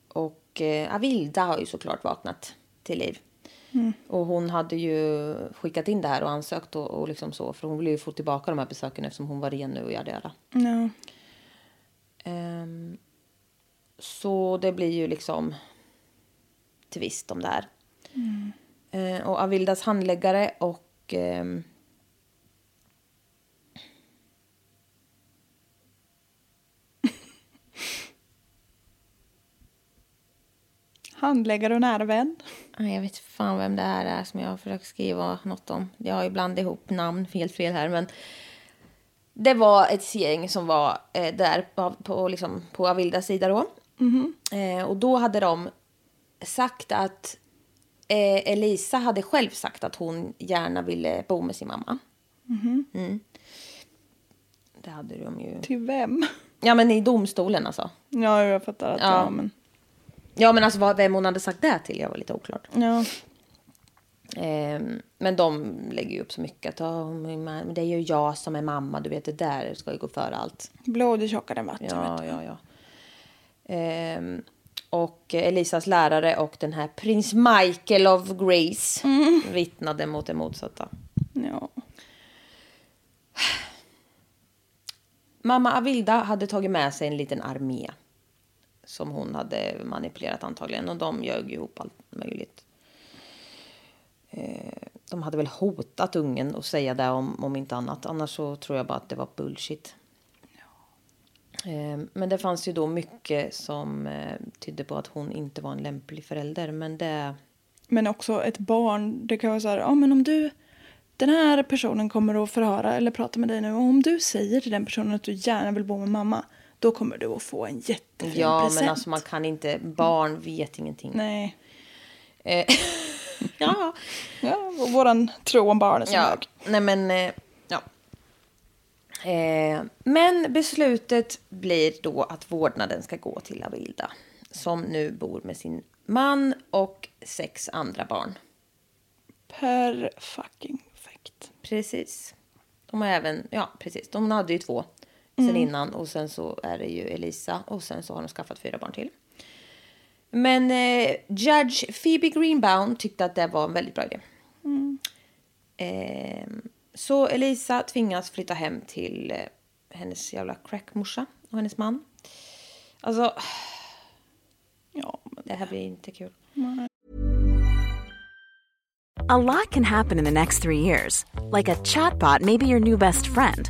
och eh, Avilda har ju såklart vaknat till liv. Och hon hade ju skickat in det här och ansökt och, och liksom så. För hon ville ju få tillbaka de här besöken eftersom hon var ren nu och yada yada. Ja. Ehm, så det blir ju liksom tvist om det här. Eh, och Avildas handläggare och ehm, Handläggare och nära vän. Jag vet fan vem det här är som jag har försökt skriva något om. Jag har ju blandat ihop namn helt fel här. Men det var ett gäng som var eh, där på, på, liksom, på Avildas sida då. Eh, och då hade de sagt att eh, Elisa hade själv sagt att hon gärna ville bo med sin mamma. Mm. Det hade de ju. Till vem? Ja, men i domstolen alltså. Ja, jag fattar att Ja. ja, men... Ja, men alltså vad, vem hon hade sagt det till, jag var lite oklart. Ja. Ehm, men de lägger ju upp så mycket. Att, "Ja, men det är ju jag som är mamma, du vet det där ska ju gå före allt. Blod är tjockare än vatten. Ja, ja, ja. Ehm, och Elisas lärare och den här prins Michael of Grace vittnade mot det motsatta. ja. Mamma Avilda hade tagit med sig en liten armé. Som hon hade manipulerat antagligen. Och de ljög ihop allt möjligt. Eh, de hade väl hotat ungen att säga det om, om inte annat. Annars så tror jag bara att det var bullshit. Eh, men det fanns ju då mycket som eh, tydde på att hon inte var en lämplig förälder. Men det... Men också ett barn, det kan vara så här, ja men om du, den här personen kommer att förhöra eller prata med dig nu och om du säger till den personen att du gärna vill bo med mamma, då kommer du att få en jättefin Ja, present. men alltså man kan inte... Barn vet ingenting. Nej. Eh, ja. Ja, och våran tro om barn är så Ja, hög. nej men... eh, Ja. Eh, men beslutet blir då att vårdnaden ska gå till Avilda. Som nu bor med sin man och sex andra barn. Per fucking perfekt. Precis. De har även... Ja, precis. De hade ju två sen innan. Och sen så är det ju Elisa. Och sen så har de skaffat fyra barn till. Men eh, Judge Phoebe Greenbaum tyckte att det var en väldigt bra idé. Eh, så Elisa tvingas flytta hem till eh, hennes jävla crackmorsa och hennes man. Alltså, Ja, men det här blir inte kul. A lot can happen in the next three years. Like a chatbot may be your new best friend.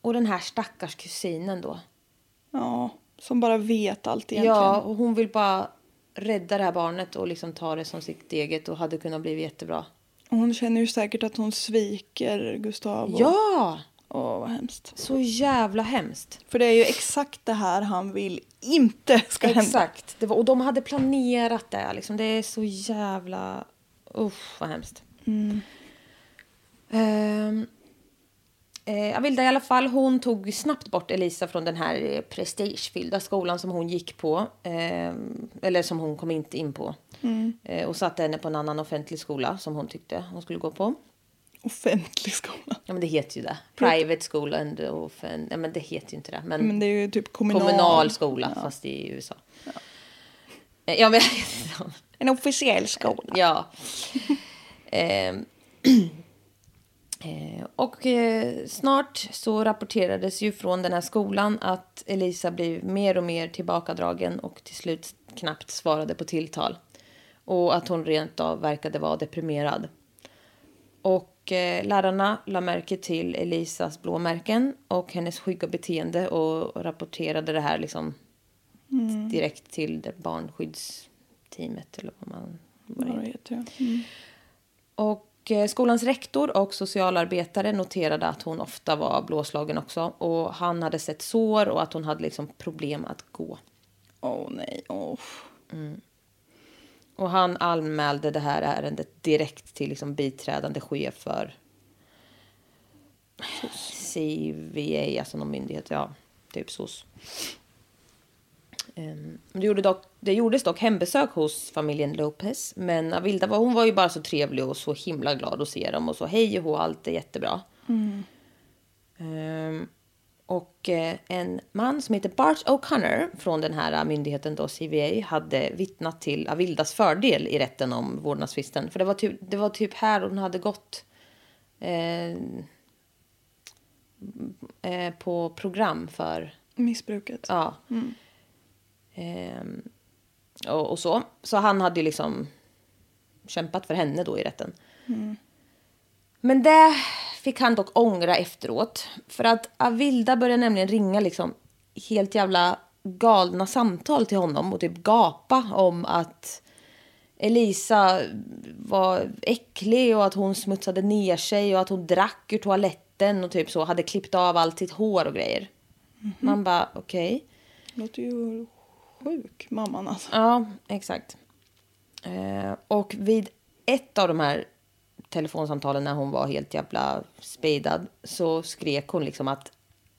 Och den här stackars kusinen då. Ja, som bara vet allt egentligen. Ja, och hon vill bara rädda det här barnet och liksom ta det som sitt eget och hade kunnat bli jättebra. Och Hon känner ju säkert att hon sviker Gustav. Och, Ja! Åh, vad hemskt. Så jävla hemskt. För det är ju exakt det här han vill inte ska hända. Exakt. Det var, och de hade planerat det. Liksom. Det är så jävla... Usch, vad hemskt. Mm. Ehm, eh, Avilda i alla fall, hon tog snabbt bort Elisa från den här eh, prestigefyllda skolan som hon gick på. ehm, eller som hon kom inte in på. Mm. Eh, och satte henne på en annan offentlig skola som hon tyckte hon skulle gå på. Offentlig skola. Ja, men det heter ju det. Private school and offen... Ja, men det heter ju inte det. Men, Men det är ju typ kommunal. kommunal skola, fast i USA. Ja, ja men... En officiell skola. ja. Eh, och eh, snart så rapporterades ju från den här skolan att Elisa blev mer och mer tillbakadragen och till slut knappt svarade på tilltal. Och att hon rent av verkade vara deprimerad. Och eh, lärarna la märke till Elisas blåmärken och hennes skygga beteende och rapporterade det här liksom direkt till det barnskyddsteamet eller vad man vad det heter. Mm. Och skolans rektor och socialarbetare noterade att hon ofta var blåslagen också. Och han hade sett sår och att hon hade liksom problem att gå. Åh nej, åh. Och han anmälde det här ärendet direkt till liksom biträdande chef för CVA, alltså någon myndighet, ja, typ SOS. Ehm, Det, gjorde dock, det gjordes dock hembesök hos familjen Lopez. Men Avilda var, hon var ju bara så trevlig och så himla glad att se dem. Och så hej och hå, allt är jättebra. Ehm, och eh, en man som heter Bart O'Connor från den här myndigheten då, CVA hade vittnat till Avildas fördel i rätten om vårdnadstvisten. För det var typ, det var typ här hon hade gått eh, eh, på program för Missbruket. Ja. Ehm, och, och så. Så han hade ju liksom kämpat för henne då i rätten. Men det fick han dock ångra efteråt. För att Avilda började nämligen ringa liksom helt jävla galna samtal till honom och typ gapa om att Elisa var äcklig och att hon smutsade ner sig och att hon drack ur toaletten och typ så hade klippt av allt sitt hår och grejer. Man bara okej. Låter ju sjuk, mamman alltså. Ja, exakt. Eh, och vid ett av de här telefonsamtalen när hon var helt jävla speedad så skrek hon liksom att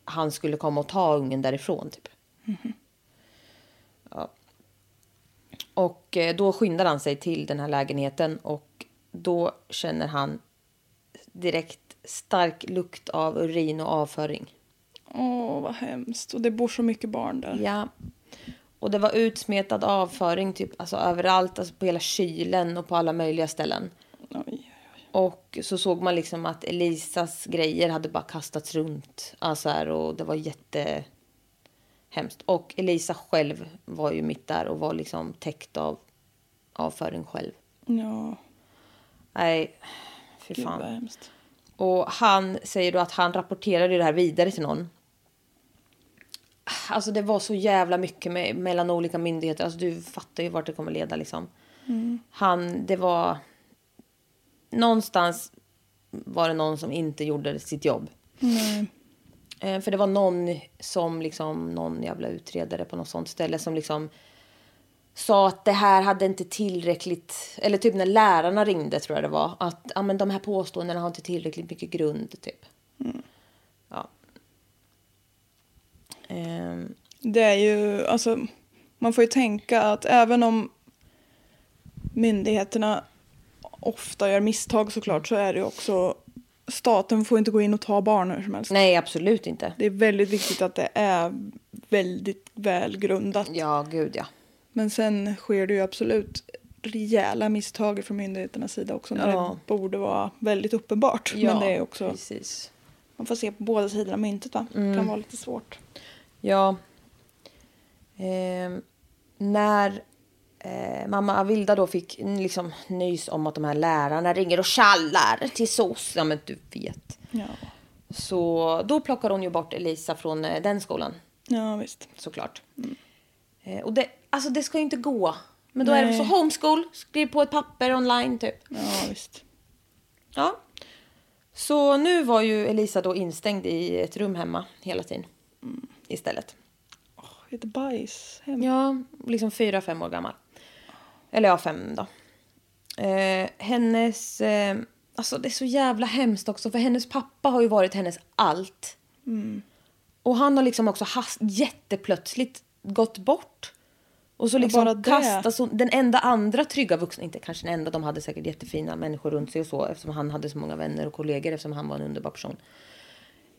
han skulle komma och ta ungen därifrån typ. Ja. Och eh, då skyndar han sig till den här lägenheten och då känner han direkt stark lukt av urin och avföring. Åh, vad hemskt. Och det bor så mycket barn där. Ja. Och det var utsmetad avföring typ, alltså överallt, alltså på hela kylen och på alla möjliga ställen. Oj, oj, oj. Och så såg man liksom att Elisas grejer hade bara kastats runt. Alltså här, och det var jätte hemskt. Och Elisa själv var ju mitt där och var liksom täckt av avföring själv. Ja, Nej, fy gud vad fan. hemskt. Och han säger då att han rapporterade det här vidare till någon. Alltså det var så jävla mycket med, mellan olika myndigheter. Alltså du fattar ju vart det kommer leda liksom. Han, det var... någonstans var det någon som inte gjorde sitt jobb. Nej. Eh, för det var någon som liksom, någon jävla utredare på något sånt ställe som liksom sa att det här hade inte tillräckligt, eller typ när lärarna ringde tror jag det var, att ja, men de här påståendena har inte tillräckligt mycket grund typ. Ja. Ehm, Det är ju, alltså, man får ju tänka att även om myndigheterna ofta gör misstag såklart så är det ju också, staten får inte gå in och ta barn hur som helst. nej, absolut inte. Det är väldigt viktigt att det är väldigt välgrundat. Ja, gud ja. Men sen sker det ju absolut rejäla misstag från myndigheternas sida också när Ja. det borde vara väldigt uppenbart. ja Men det är också, Precis. man får se på båda sidorna av myntet va? Mm. Det kan vara lite svårt. Ja. Ehm, när eh, mamma Avilda då fick liksom nys om att de här lärarna ringer och tjallar till SOS. Ja, men du vet. Ja, Så då plockar hon ju bort Elisa från eh, den skolan, ja visst. såklart. Eh, och det, alltså det ska ju inte gå. Men då är det så Nej. homeschool, skriv på ett papper online typ. Ja visst. Ja. Så nu var ju Elisa då instängd i ett rum hemma hela tiden. Istället. Ett bajshem. Ja, liksom fyra, fem år gammal. Eller ja, fem då. Eh, hennes... Eh, alltså det är så jävla hemskt också för hennes pappa har ju varit hennes allt. Och han har liksom också hast, jätteplötsligt gått bort. Och så Ja, liksom det. kastas hon, den enda andra trygga vuxna, inte kanske den enda, de hade säkert jättefina människor runt sig och så eftersom han hade så många vänner och kollegor eftersom han var en underbar person.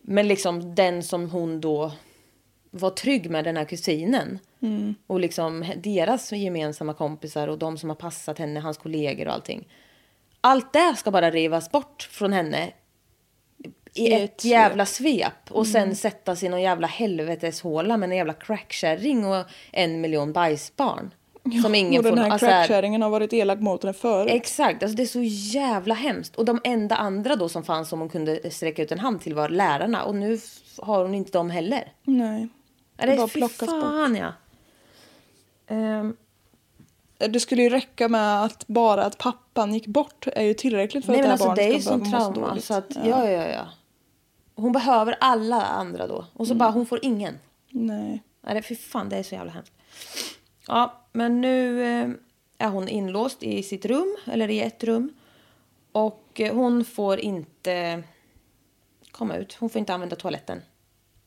Men liksom den som hon då var trygg med, den här kusinen. Och liksom deras gemensamma kompisar och de som har passat henne, hans kollegor och allting. Allt det ska bara rivas bort från henne i ett ett jävla svep och sen sättas i någon jävla helveteshåla med en jävla crackkärring och en miljon bajsbarn. som ingen och den får... här alltså crackkärringen har varit elak mot henne förut. Exakt, alltså det är så jävla hemskt. Och de enda andra då som fanns som hon kunde sträcka ut en hand till var lärarna. Och nu har hon inte dem heller. Nej. Ja, Det det bara plockas bort. fan ja. Ehm, Det skulle ju räcka med att bara att pappan gick bort är ju tillräckligt för nej att det här alltså det är ju barnet ska behöva må trauma. dåligt. Så att, ja. ja, ja, Hon behöver alla andra då. Och så bara, hon får ingen. Nej. Nej, fy fan, det är så jävla hemskt. Ja, men nu eh, är hon inlåst i sitt rum, eller i ett rum. Och eh, hon får inte komma ut. Hon får inte använda toaletten.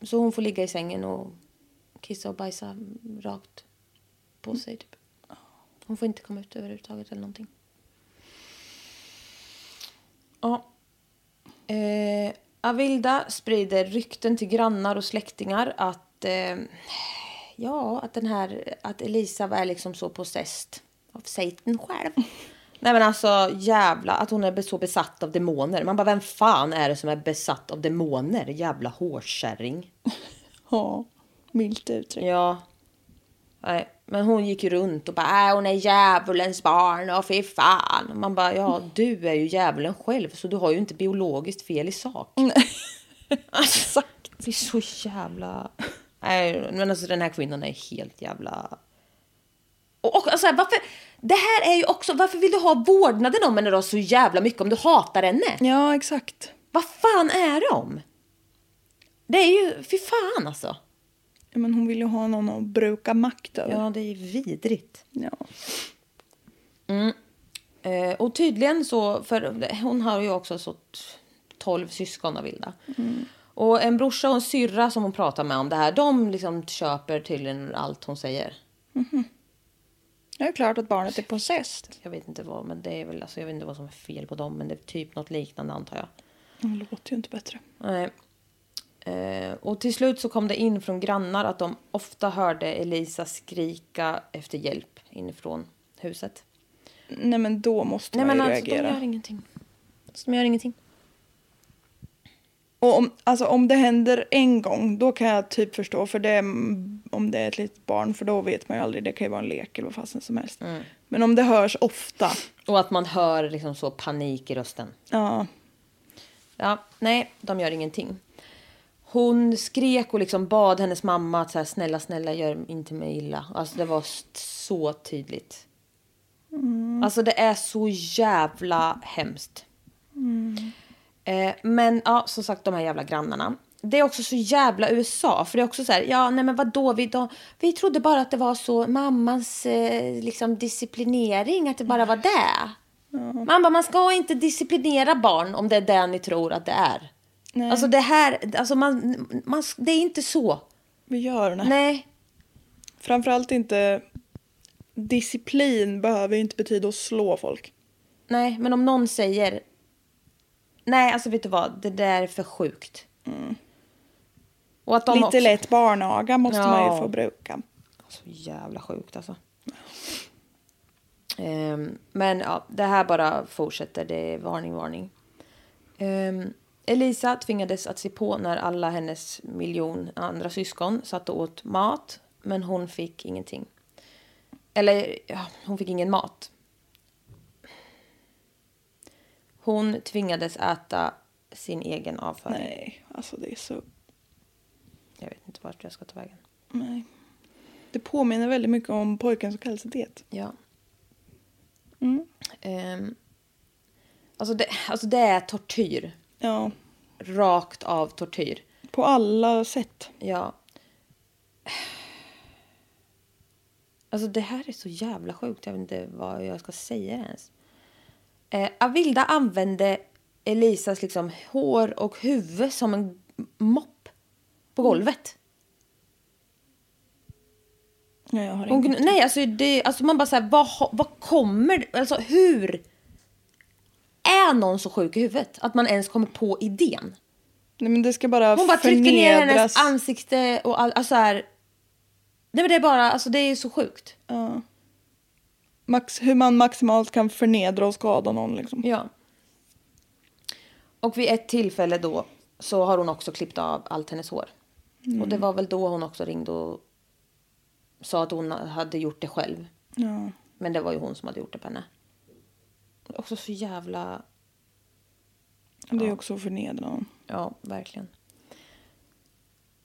Så hon får ligga i sängen och kissa och bajsa rakt på sig. Typ. Hon får inte komma ut överhuvudtaget eller någonting. Ja. Eh, Avilda sprider rykten till grannar och släktingar att eh, ja, att den här att Elisa är liksom så possessed av Satan själv. Nej men alltså jävla att hon är så besatt av demoner. Man bara vem fan är det som är besatt av demoner? Jävla hårkärring. Ja. Milt uttryckt. Ja. Nej, men hon gick ju runt och bara äh, hon är djävulens barn och fy fan. Och Man bara ja du är ju djävulen själv så du har ju inte biologiskt fel i sak. Exakt. Det är så jävla... Nej, men alltså den här kvinnan är helt jävla... Och, och alltså, varför... Det här är ju också... Varför vill du ha vårdnaden om henne då så jävla mycket om du hatar henne? Ja, exakt. Vad fan är de? Det är ju... Fy fan alltså. Men hon vill ju ha någon att bruka makt över. Ja, det är vidrigt. Ja. Eh, och tydligen så, för hon har ju också så t- 12 syskon av Vilda. Och en brorsa och en syrra som hon pratar med om det här, de liksom köper tydligen allt hon säger. Det är klart att barnet är possessed. Jag vet inte vad, men det är väl, alltså jag vet inte vad som är fel på dem, men det är typ något liknande antar jag. Det låter ju inte bättre. Nej. Eh, och till slut så kom det in från grannar att de ofta hörde Elisa skrika efter hjälp inifrån huset. Nej, men då måste Nej man men ju alltså, de reagera. gör ingenting. De gör ingenting. Och om, alltså, om det händer en gång, då kan jag typ förstå. För det, om det är ett litet barn, för då vet man ju aldrig. Det kan ju vara en lek eller vad fasen som helst. Mm. Men om det hörs ofta. Och att man hör liksom så panik i rösten. Ja, Ja, nej, de gör ingenting. Hon skrek och liksom bad hennes mamma att så här, snälla, snälla, gör inte mig illa. Alltså det var så tydligt. Alltså det är så jävla hemskt. Eh, men ja, som sagt, de här jävla grannarna. Det är också så jävla USA. För det är också så här, ja nej men vadå, vi, då, vi trodde bara att det var så mammans eh, liksom disciplinering, att det bara var det. Mamma, man ska inte disciplinera barn om det är det ni tror att det är. Alltså det här, alltså man, man, det är inte så. Vi gör det. Nej. Framförallt inte... Disciplin behöver ju inte betyda att slå folk. Nej, men om någon säger... Nej, alltså vet du vad? Det där är för sjukt. Och att de Lite också... lätt barnaga måste man Ja. ju få bruka. Så jävla sjukt alltså. Ehm, men ja, det här bara fortsätter. Det är varning, varning. Ehm, Elisa tvingades att se på när alla hennes miljon andra syskon satt och åt mat. Men hon fick ingenting. Eller, ja, hon fick ingen mat. Hon tvingades äta sin egen avföring. Nej, alltså det är så... Jag vet inte vart jag ska ta vägen. Nej. Det påminner väldigt mycket om pojken som kallas diet. Ja. Mm. Ehm, alltså, det, alltså det är tortyr. Ja, Rakt av tortyr. på alla sätt. Ja. Alltså det här är så jävla sjukt. Jag vet inte vad jag ska säga ens. Eh, Avilda använde Elisas liksom hår och huvud som en mopp på golvet. Nej, jag har Hon, inget. kunde- nej, alltså, det, alltså man bara såhär, vad, ha- vad kommer, alltså hur är någon så sjuk i huvudet att man ens kommer på idén? Nej, men det ska bara Hon bara trycker ner förnedras. hennes ansikte och all, alltså här, Nej men det är bara, alltså det är så sjukt. Ja. Max, hur man maximalt kan förnedra och skada någon liksom. Ja. Och vid ett tillfälle då så har hon också klippt av allt hennes hår. Och det var väl då hon också ringde och sa att hon hade gjort det själv. Ja. Men det var ju hon som hade gjort det på henne. Också så jävla... Det är också att förnedra någon. Ja, verkligen.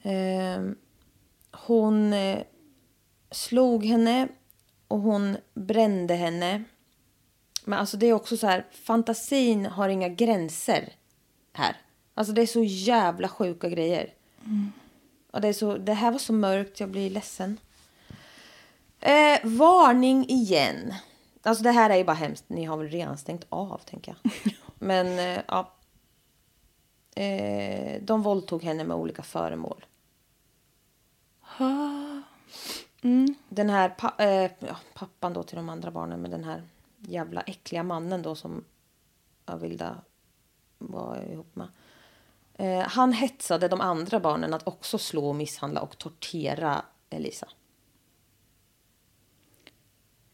Ehm, hon eh, slog henne och hon brände henne. Men alltså det är också så här, fantasin har inga gränser här. Alltså det är så jävla sjuka grejer. Och det, är så, det här var så mörkt, jag blir ledsen. Eh, varning igen. Alltså det här är ju bara hemskt. Ni har väl redan stängt av, tänker jag. Men eh, ja. Eh, de våldtog henne med olika föremål. Den här pa- eh, ja, pappan då till de andra barnen med den här jävla äckliga mannen då som Avilda var ihop med. Eh, han hetsade de andra barnen att också slå, misshandla och tortera Elisa.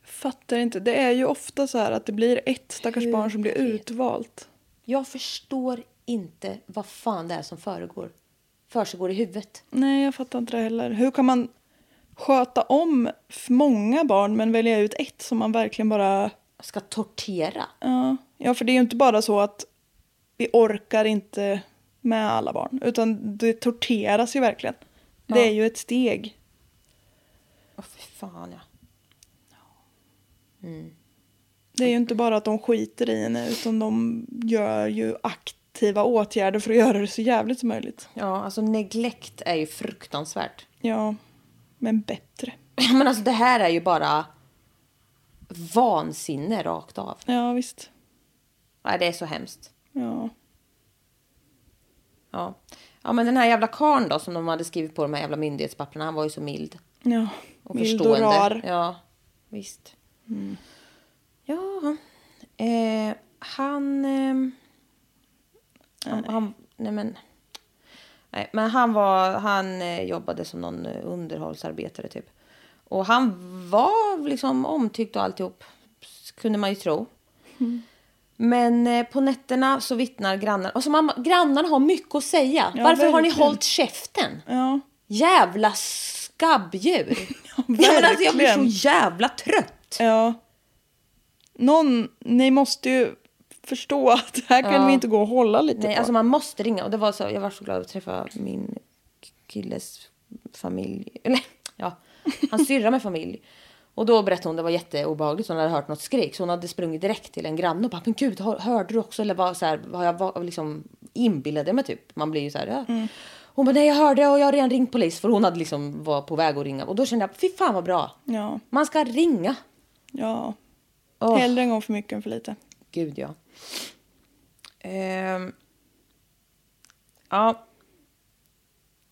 Fattar inte. Det är ju ofta så här att det blir ett stackars Hur barn som blir utvalt. Jag förstår inte vad fan det är som föregår. Försiggår i huvudet. Nej, jag fattar inte det heller. Hur kan man sköta om många barn men välja ut ett som man verkligen bara... Ska tortera. Ja, ja för det är ju inte bara så att vi orkar inte med alla barn. Utan det torteras ju verkligen. Det är ju ett steg. Åh fy fan ja. Det är ju inte bara att de skiter i henne utan de gör ju aktiva åtgärder för att göra det så jävligt som möjligt. Ja, alltså neglekt är ju fruktansvärt. Ja, men bättre. Men alltså det här är ju bara vansinne rakt av. Ja, visst. Nej, det är så hemskt. Ja. Ja. ja, men den här jävla karln då som de hade skrivit på de här jävla myndighetspapperna, han var ju så mild Ja, och mild och förstående. rar. Ja, visst. Ja, eh, han... ehm, han, han... Nej, men... Nej, men han var... Han eh, jobbade som någon eh, underhållsarbetare typ. Och han var liksom omtyckt och alltihop. Kunde man ju tro. Men eh, på nätterna så vittnar grannar. Alltså man, grannarna har mycket att säga. Ja, Varför har ni hållit käften? Ja, Jävla skabbdjur. ja, men alltså, jag blir så jävla trött. ja. Någon, ni måste ju förstå att här kan Ja. vi inte gå och hålla lite Nej, på. alltså man måste ringa. Och det var så, jag var så glad att träffa min killes familj. Eller ja, hans syrra med familj. Och då berättade hon det var jätteobehagligt. Hon hade hört något skrik. Så hon hade sprungit direkt till en granne och bara, men gud, hör- hörde du också? Eller vad, så här, vad jag var, liksom inbillade mig typ. Man blir ju så här, ja. Hon bara, nej jag hörde och jag har redan ringt polis. För hon hade liksom var på väg att ringa. Och då kände jag, fy fan vad bra. Ja. Man ska ringa. Ja. Åh. Hellre en gång för mycket än för lite. Gud ja. Ehm. ja.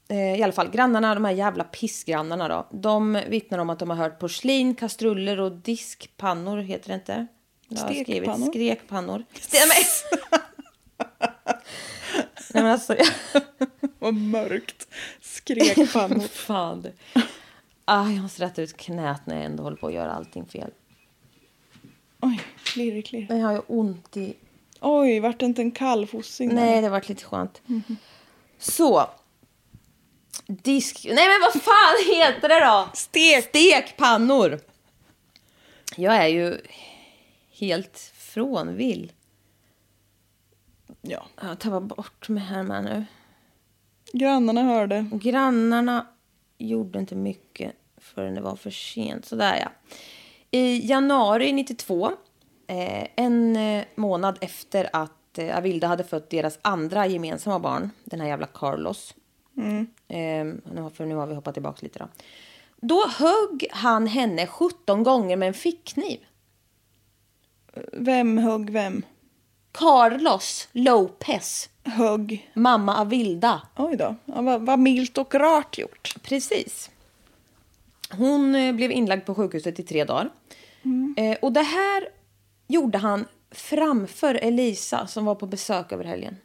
Eh, I alla fall, grannarna, de här jävla pissgrannarna då. De vittnar om att de har hört porslin, kastruller och diskpannor, heter det inte? Stekpannor. Skrekpannor. Nej, men alltså, Vad mörkt. Skrek pannor. fan du. Ah, jag måste rätta ut knät när jag ändå håller på att göra allting fel. Oj, klirr, klirr. Men jag har ju ont i Oj, vart det inte en kallfossing? där? Nej, det har varit lite skönt. Så. Disk... Nej, men vad fan heter det då? Stek. Stekpannor. Jag är ju helt frånvill. Ja. Jag tappar bort mig här med nu. Grannarna hörde. Grannarna gjorde inte mycket förrän det var för sent. Sådär ja. I januari 92, eh, en eh, månad efter att eh, Avilda hade fött deras andra gemensamma barn, den här jävla Carlos. Eh, nu, har- för nu har vi hoppat tillbaka lite då. Då högg han henne 17 gånger med en fickkniv. Vem högg vem? Carlos Lopez, Högg. mamma Avilda. Oj då. Ja, vad, vad milt och rart gjort. Precis. Hon blev inlagd på sjukhuset i tre dagar. Eh, och det här gjorde han framför Elisa som var på besök över helgen.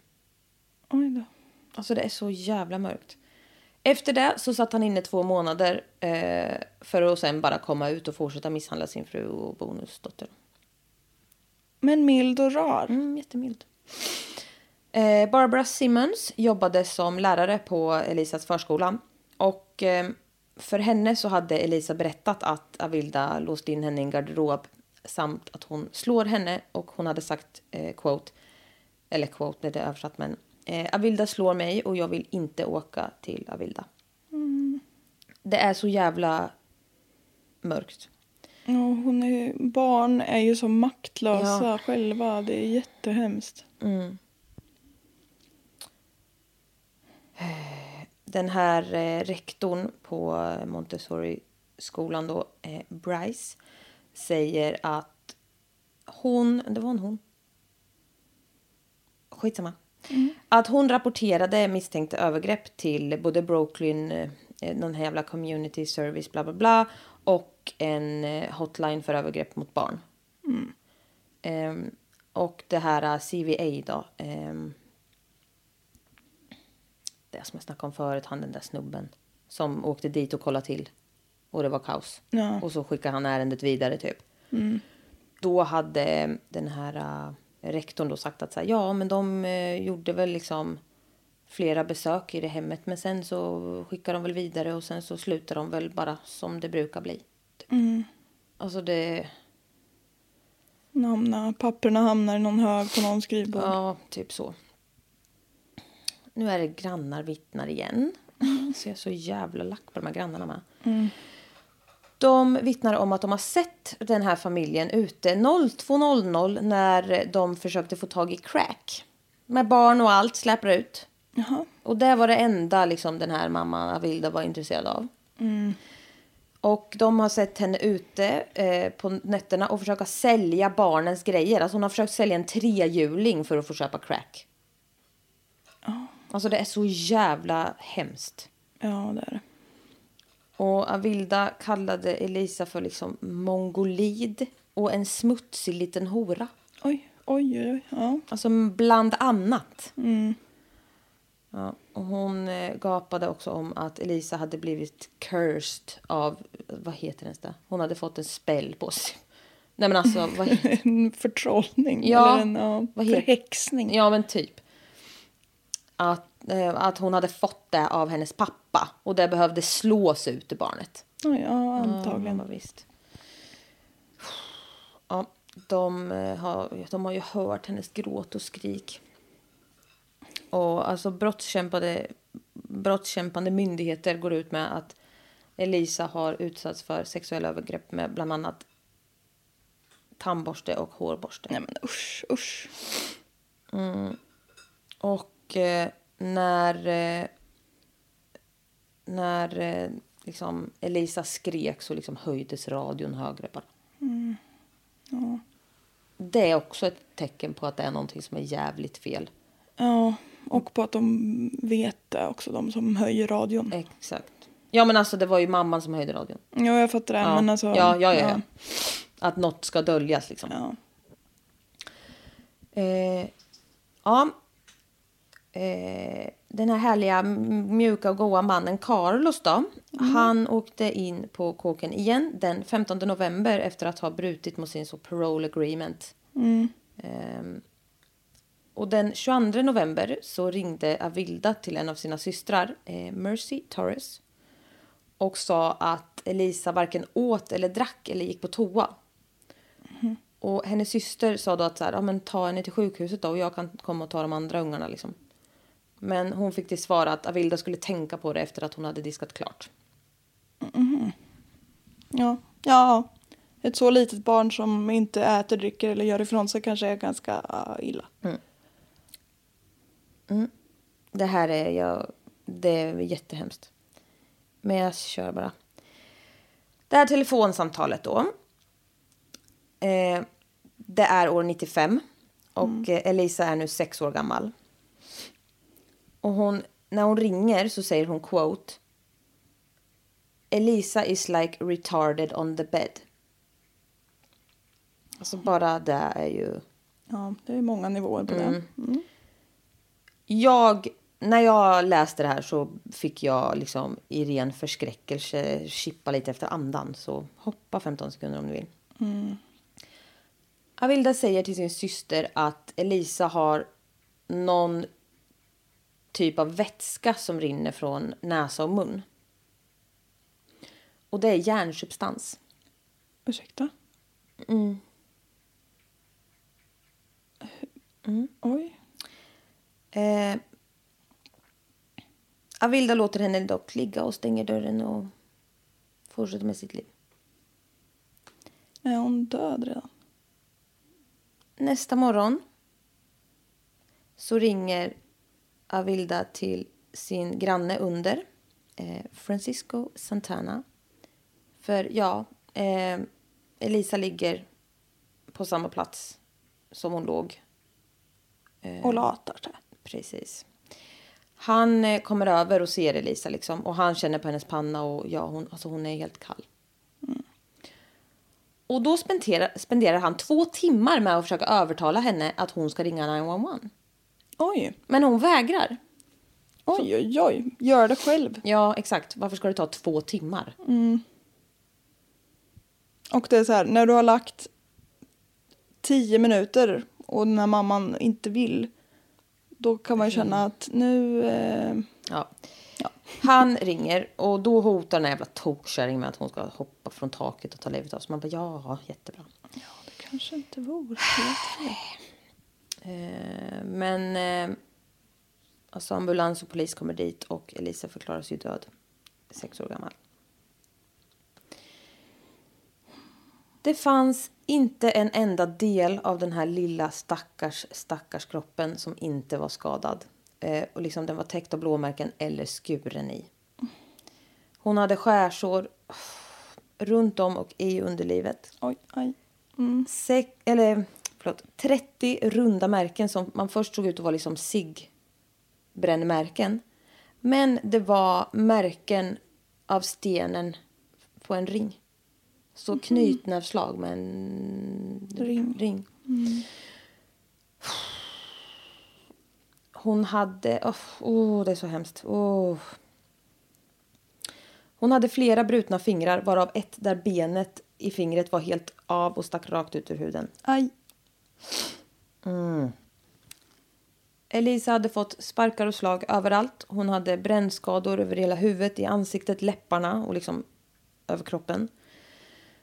Oj då. Alltså det är så jävla mörkt. Efter det så satt han inne två månader eh, för att sen bara komma ut och fortsätta misshandla sin fru och bonusdotter. Men mild och rar. Mm, jättemild. Eh, Barbara Simmons jobbade som lärare på Elisas förskola. Och eh, för henne så hade Elisa berättat att Avilda låst in henne i en garderob samt att hon slår henne och hon hade sagt eh, quote, eller quote är det översatt men eh, Avilda slår mig och jag vill inte åka till Avilda. Det är så jävla mörkt. Ja, hon är, barn är ju så maktlösa Ja. själva. Det är jättehemskt. Den här eh, rektorn på Montessori-skolan då, eh, Bryce, säger att hon, det var en hon. Skitsamma. Att hon rapporterade misstänkta övergrepp till både Brooklyn, eh, någon här jävla community service, bla bla bla, och en eh, hotline för övergrepp mot barn. Ehm, och det här eh, CVA då, ehm, det som jag snackade om förut, han den där snubben som åkte dit och kollade till och det var kaos. Ja. Och så skickade han ärendet vidare typ. Då hade den här uh, rektorn då sagt att så här, ja men de eh, gjorde väl liksom flera besök i det hemmet men sen så skickar de väl vidare och sen så slutar de väl bara som det brukar bli. Typ. Alltså det, Hamna, papperna hamnar i någon hög på någon skrivbord. Ja, typ så. Nu är det grannar vittnar igen. Så jag är så jävla lack på de här grannarna med. De vittnar om att de har sett den här familjen ute 02.00 när de försökte få tag i crack. Med barn och allt släpar ut. Jaha. Och det var det enda liksom, den här mamman Avilda var intresserad av. Och de har sett henne ute eh, på nätterna och försöka sälja barnens grejer. Alltså hon har försökt sälja en trehjuling för att få köpa crack. Alltså det är så jävla hemskt. Ja, det är det. Och Avilda kallade Elisa för liksom mongolid och en smutsig liten hora. Oj, oj, oj. Ja. Alltså bland annat. Ja, och hon eh, gapade också om att Elisa hade blivit cursed av, vad heter det det? Hon hade fått en spell på sig. Nej men alltså, vad, En förtrollning. Ja, Eller en ja, förhäxning. ja men typ. Att, eh, att hon hade fått det av hennes pappa och det behövde slås ut ur barnet. Ja, antagligen. Ja, visst. Ja, de eh, har, de har ju hört hennes gråt och skrik. Och alltså brottskämpande, brottskämpande myndigheter går ut med att Elisa har utsatts för sexuella övergrepp med bland annat tandborste och hårborste. Nej men usch, usch. Och eh, när, eh, när eh, liksom Elisa skrek så liksom höjdes radion högre bara. Det är också ett tecken på att det är någonting som är jävligt fel. Ja, och på att de vet det också, de som höjer radion. Exakt. Ja men alltså det var ju mamman som höjde radion. Ja, jag fattar det. Ja, Men alltså, ja, ja, ja, ja. Att något ska döljas liksom. ja. Eh, ja. Eh, den här härliga, mjuka och goa mannen Carlos då. Han åkte in på kåken igen den 15 november efter att ha brutit mot sin så parole agreement. Ehm, och den 22 november så ringde Avilda till en av sina systrar, eh, Mercy Torres. Och sa att Elisa varken åt eller drack eller gick på toa. Och hennes syster sa då att så här, ja, men ta henne till sjukhuset då och jag kan komma och ta de andra ungarna liksom. Men hon fick till svar att Avilda skulle tänka på det efter att hon hade diskat klart. Ja. ja, ett så litet barn som inte äter, dricker eller gör ifrån sig kanske är ganska ah, illa. Det här är jag, det är jättehemskt. Men jag kör bara. Det här telefonsamtalet då. Eh, det är år 95 och eh, Elisa är nu sex år gammal. Och hon, när hon ringer så säger hon quote. Elisa is like retarded on the bed. Alltså bara det är ju... Ja, det är många nivåer på det. Mm. Jag, när jag läste det här så fick jag liksom i ren förskräckelse chippa lite efter andan. Så hoppa 15 sekunder om du vill. Avilda säger till sin syster att Elisa har någon typ av vätska som rinner från näsa och mun. Och det är järnsubstans. Ursäkta? Oj. Eh, Avilda låter henne dock ligga och stänger dörren och fortsätter med sitt liv. Är hon död redan? Nästa morgon så ringer Avilda till sin granne under, eh, Francisco Santana. För ja, eh, Elisa ligger på samma plats som hon låg. Och latar sig. Precis. Han eh, kommer över och ser Elisa liksom, och han känner på hennes panna och ja, hon, alltså hon är helt kall. Och då spenderar, spenderar han två timmar med att försöka övertala henne att hon ska ringa 911. Oj. Men hon vägrar. Oj, oj, oj. Gör det själv. Ja, exakt. Varför ska det ta två timmar? Och det är så här, när du har lagt tio minuter och när mamman inte vill, då kan man ju känna att nu... Eh, Ja. Han ringer och då hotar den här jävla tokkärringen med att hon ska hoppa från taket och ta livet av sig. Man bara, ja, jättebra. det kanske inte vore helt fel. Eh, men eh, alltså ambulans och polis kommer dit och Elisa förklaras ju död. Sex år gammal. Det fanns inte en enda del av den här lilla stackars, stackars kroppen som inte var skadad. Eh, och liksom den var täckt av blåmärken eller skuren i. Hon hade skärsår runt om och i underlivet. Oj, aj. Sek, eller, förlåt, 30 runda märken som man först såg ut att vara liksom brännmärken. Men det var märken av stenen på en ring. Så knytnävsslag med en Ring. ring. Hon hade... Åh, oh, det är så hemskt. Oh. Hon hade flera brutna fingrar varav ett där benet i fingret var helt av och stack rakt ut ur huden. Aj. Mm. Elisa hade fått sparkar och slag överallt. Hon hade brännskador över hela huvudet, i ansiktet, läpparna och liksom över kroppen.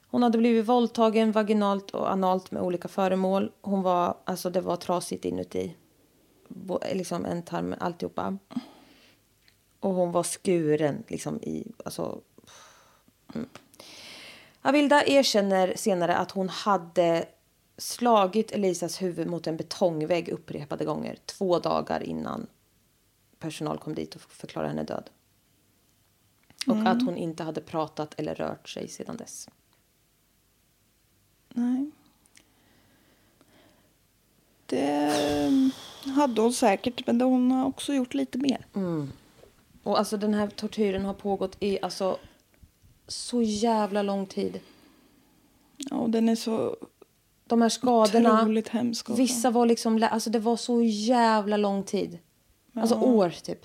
Hon hade blivit våldtagen vaginalt och analt med olika föremål. Hon var, alltså det var trasigt inuti. Liksom en tarm, alltihopa. Och hon var skuren liksom i, alltså. Mm. Avilda erkänner senare att hon hade slagit Elisas huvud mot en betongvägg upprepade gånger två dagar innan personal kom dit och förklarade henne död. Och att hon inte hade pratat eller rört sig sedan dess. Nej. Det hade hon säkert, men hon har också gjort lite mer. Och alltså den här tortyren har pågått i alltså så jävla lång tid. Ja, och den är så De här skadorna. otroligt hemsk. också. Vissa var liksom, alltså det var så jävla lång tid. Alltså år typ.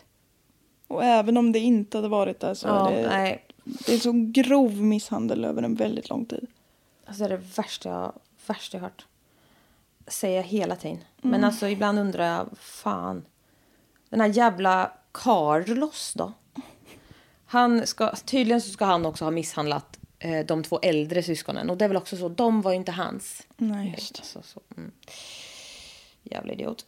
Och även om det inte hade varit där så Ja, är det, nej. det är så grov misshandel över en väldigt lång tid. Alltså det är det värsta jag, värsta jag hört. Säger jag hela tiden. Men alltså ibland undrar jag, fan. Den här jävla Carlos då? Han ska, tydligen så ska han också ha misshandlat eh, de två äldre syskonen. Och det är väl också så, de var ju inte hans. Nej, just det. Alltså, så, mm. Jävla idiot.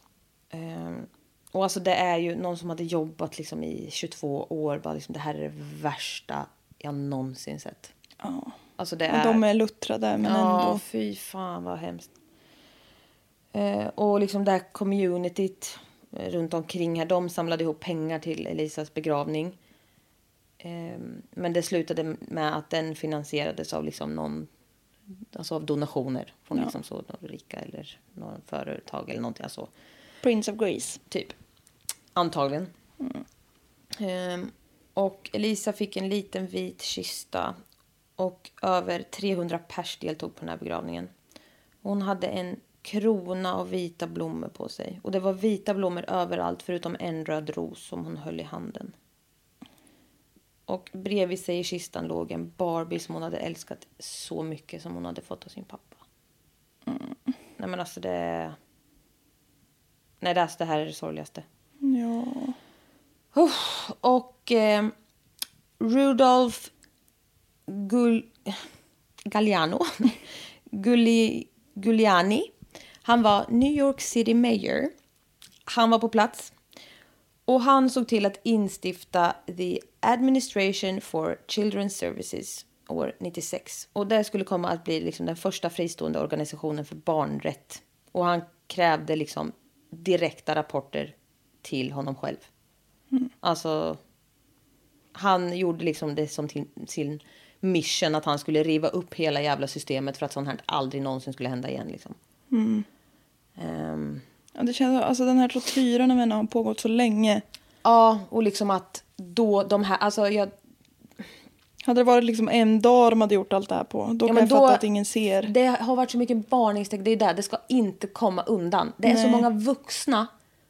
Ehm, och alltså det är ju någon som hade jobbat liksom i 22 år. Bara liksom, det här är det värsta jag någonsin sett. Ja. Alltså det Och är... de är luttrade, men ja, ändå. fy fan vad hemskt. Eh, och liksom det här communityt eh, runt omkring här, de samlade ihop pengar till Elisas begravning. Eh, men det slutade med att den finansierades av liksom någon, alltså av donationer från liksom så, några rika eller några företag eller någonting. Alltså, Prince of Greece. typ. Antagligen. Ehm, och Elisa fick en liten vit kista och över 300 pers deltog på den här begravningen. Hon hade en krona av vita blommor på sig. Och det var vita blommor överallt förutom en röd ros som hon höll i handen. Och bredvid sig i kistan låg en Barbie som hon hade älskat så mycket som hon hade fått av sin pappa. Nej men alltså det... Nej det, alltså, det här är det sorgligaste. Ja. Uff, Och eh, Rudolf Gul Galliano, Gulli Giuliani, han var New York City Mayor. Han var på plats. Och han såg till att instifta The Administration for Children's Services år 96. Och det skulle komma att bli liksom den första fristående organisationen för barnrätt. Och han krävde liksom direkta rapporter till honom själv. Alltså, han gjorde liksom det som till, sin mission att han skulle riva upp hela jävla systemet för att sånt här aldrig någonsin skulle hända igen. Liksom. Ehm, ja det känns, alltså den här tortyren av henne har pågått så länge. ja, och liksom att då de här, alltså jag, Hade det varit liksom en dag de hade gjort allt det här på, då Ja, kan jag då- fatta att ingen ser. det har varit så mycket varningstecken, det är där, det ska inte komma undan. Det är så Nej. många vuxna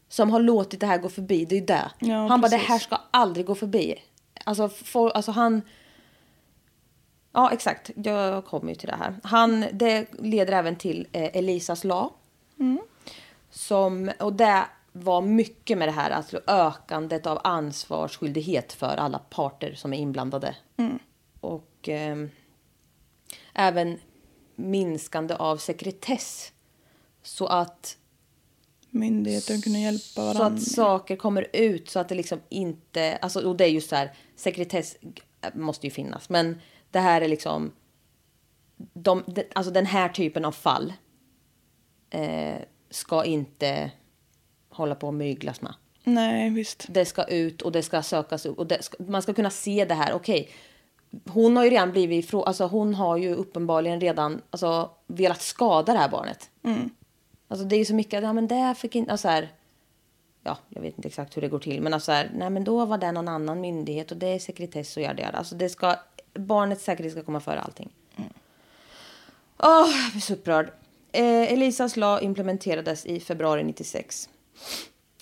som har låtit det här gå förbi, det är det. Ja, han bara, det här ska aldrig gå förbi. Alltså, for, alltså han... Ja, exakt. Jag kommer ju till det här. Han, det leder även till eh, Elisas lag. Som, och det var mycket med det här, alltså ökandet av ansvarsskyldighet för alla parter som är inblandade. Och ehm, även minskande av sekretess. Så att Myndigheter kunde hjälpa så varandra. att saker kommer ut så att det liksom inte... Alltså, och det är ju så här, sekretess måste ju finnas. Men det här är liksom... De, de, alltså den här typen av fall eh, ska inte hålla på och myglas med. Nej, visst. Det ska ut och det ska sökas upp. Och ska, man ska kunna se det här. Okej, hon har ju redan blivit ifrå, alltså hon har ju uppenbarligen redan alltså, velat skada det här barnet. Alltså det är ju så mycket, ja men det fick inte, alltså här, ja jag vet inte exakt hur det går till, men alltså här, nej men då var det någon annan myndighet och det är sekretess och gör det. Alltså det ska, barnets säkerhet ska komma före allting. Åh, jag blir så upprörd. Eh, Elisas lag implementerades i februari 96.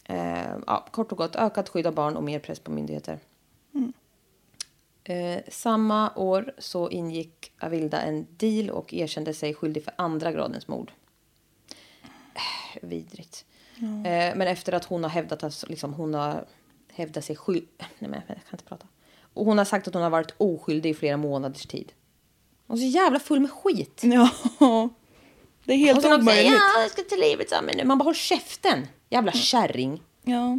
Eh, ja, kort och gott, ökat skydd av barn och mer press på myndigheter. Eh, samma år så ingick Avilda en deal och erkände sig skyldig för andra gradens mord. Eh, vidrigt. Eh, men efter att hon har hävdat att liksom, hon har hävdat sig skyldig... Nej, men jag kan inte prata. Och hon har sagt att hon har varit oskyldig i flera månaders tid. Hon är så jävla full med skit. Ja. Det är helt och omöjligt. ja, jag ska ta livet mig nu. Man bara håll käften. Jävla kärring. Ja.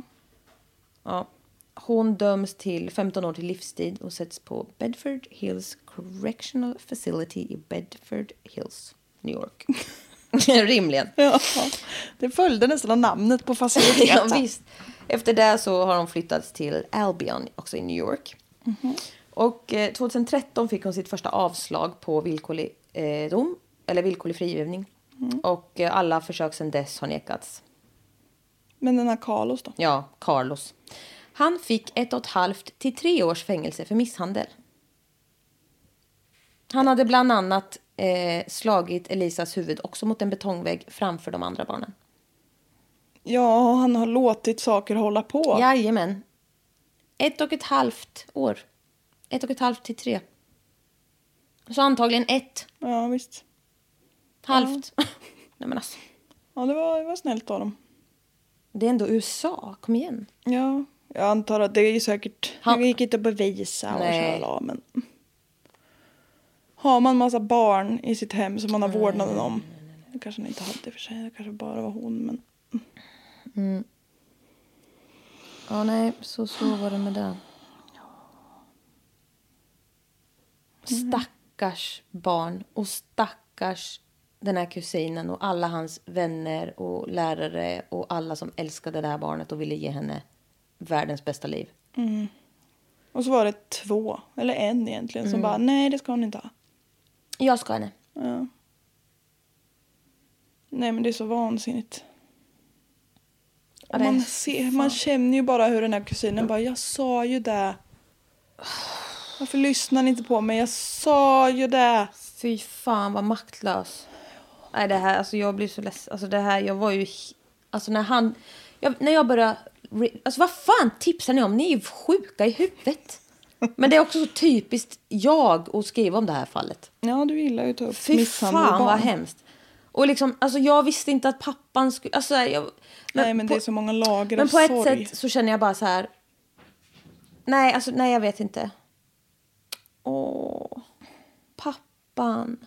Ja. Hon döms till 15 år till livstid och sätts på Bedford Hills Correctional Facility i Bedford Hills, New York. Rimligen. Ja, det följde nästan namnet på faciliteten. ja, visst. Efter det så har hon flyttats till Albion, också i New York. Och eh, 2013 fick hon sitt första avslag på villkorlig eh, dom, eller villkorlig frigivning. Och eh, alla försök sedan dess har nekats. Men den här Carlos då? Ja, Carlos. Han fick ett och ett halvt till tre års fängelse för misshandel. Han hade bland annat eh, slagit Elisas huvud också mot en betongvägg framför de andra barnen. Ja, han har låtit saker hålla på. Jajamän. Ett och ett halvt år. Ett och ett halvt till tre. Så antagligen ett Ja, visst. Halvt. Nej men alltså. Ja, det var, det var snällt av dem. Det är ändå USA. Kom igen. Ja, jag antar att det är ju säkert... Han- Det gick inte att bevisa och Nej. tjala, men... Har man massa barn i sitt hem som man har vårdnaden om. Det kanske han inte hade och för sig. Det kanske bara var hon, men... Ja, nej, så, så var det med det. Stackars barn och stackars den här kusinen och alla hans vänner och lärare och alla som älskade det här barnet och ville ge henne världens bästa liv. Och så var det två, eller en egentligen, som bara nej det ska hon inte ha. Jag ska henne. Ja. Nej men det är så vansinnigt. Ja, man, ser, man känner ju bara hur den här kusinen bara, jag sa ju det. Varför lyssnar ni inte på mig? Jag sa ju det. Fy fan vad maktlös. Nej det här, alltså jag blir så ledsen. Alltså det här, jag var ju... Alltså när han... Jag, när jag började... Alltså vad fan tipsar ni om? Ni är ju sjuka i huvudet. Men det är också så typiskt jag att skriva om det här fallet. Ja du gillar ju att ta upp Fy fan vad hemskt. Och liksom, alltså jag visste inte att pappan skulle... Alltså, jag, Nej men på, det är så många lager Men på ett sorg. sätt så känner jag bara så här... Nej, alltså nej jag vet inte. Åh, pappan.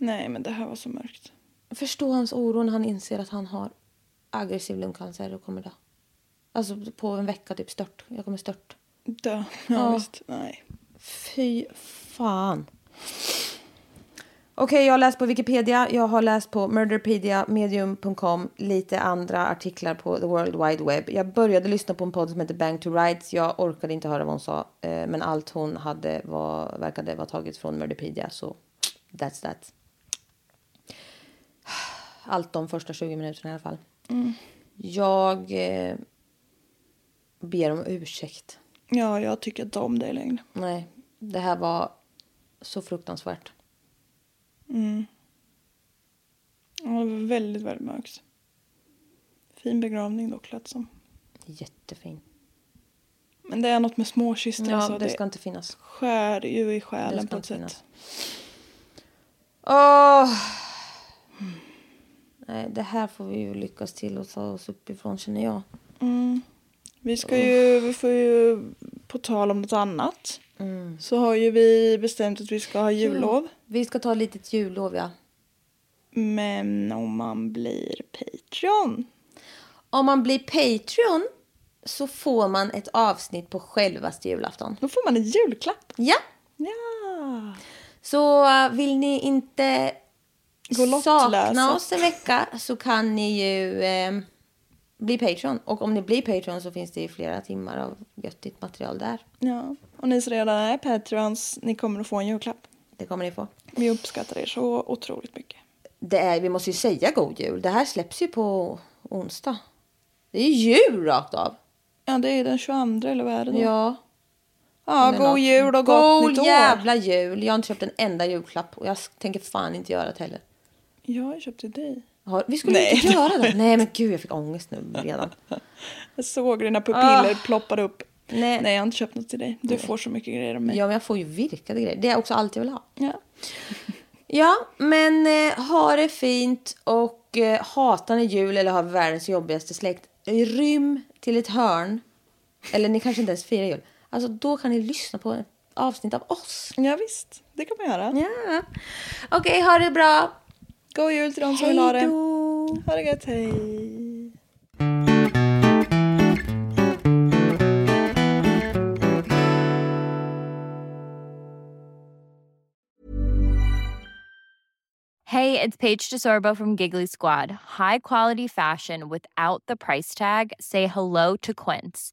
Nej men det här var så mörkt. Förstå hans oro när han inser att han har aggressiv lungcancer och kommer dö. Alltså på en vecka typ stört. Jag kommer stört. Dö. Ja, Ja. visst. Nej. Fy fan. Okej, jag har läst på Wikipedia, jag har läst på Murderpedia, Medium.com, lite andra artiklar på The World Wide Web. Jag började lyssna på en podd som heter Bang to Rights. Jag orkade inte höra vad hon sa, eh, men allt hon hade var, verkade vara taget från Murderpedia, så that's that. Allt de första 20 minuterna i alla fall. Jag eh, ber om ursäkt. Ja jag tycker inte om det längre. Nej, det här var så fruktansvärt. Ja, det var väldigt väldigt mörkt. Fin begravning dock lät som. Jättefin. Men det är något med småkistor. Ja, det ska inte finnas. skär ju i Det själen på ett sätt. Åh! Nej, det här får vi ju lyckas till att ta oss uppifrån känner jag. Vi ska ju, vi får ju, på tal om något annat. Mm. Så har ju vi bestämt att vi ska ha jullov. Vi ska ta ett litet jullov, ja. Men om man blir Patreon. Om man blir Patreon så får man ett avsnitt på självaste julafton. Då får man en julklapp. Ja, Ja. så uh, vill ni inte. Sakna oss en vecka så kan ni ju eh, bli Patreon. Och om ni blir Patreon så finns det ju flera timmar av göttigt material där. ja. Och ni som redan är Patreons, ni kommer att få en julklapp. Det kommer ni få. Vi uppskattar er så otroligt mycket. Det är, vi måste ju säga god jul. Det här släpps ju på onsdag. Det är ju jul rakt av. Ja, det är den 22 eller vad är det då? Ja. ja god något. jul och gott God nytt år. jävla jul. Jag har inte köpt en enda julklapp och jag tänker fan inte göra det heller. Jag har köpt till dig. Har, vi skulle Nej, inte göra det. Nej men gud jag fick ångest nu redan. Jag såg dina pupiller Ah. ploppade upp. Nej. Nej, jag har inte köpt något till dig. Du får så mycket grejer av mig. Ja men jag får ju virkade grejer. Det är också allt jag vill ha. Ja. Ja men eh, ha det fint och eh, hatar ni jul eller har världens jobbigaste släkt. Rym till ett hörn. Eller ni kanske inte ens firar jul. Alltså då kan ni lyssna på ett avsnitt av oss. ja, visst. Det kan man göra. Ja. Okej, ha det bra. God jul till de som Hej vill ha det. Ha det gött, hej. Hey, it's Paige DeSorbo from Giggly Squad. High quality fashion without the price tag. Say hello to Quince.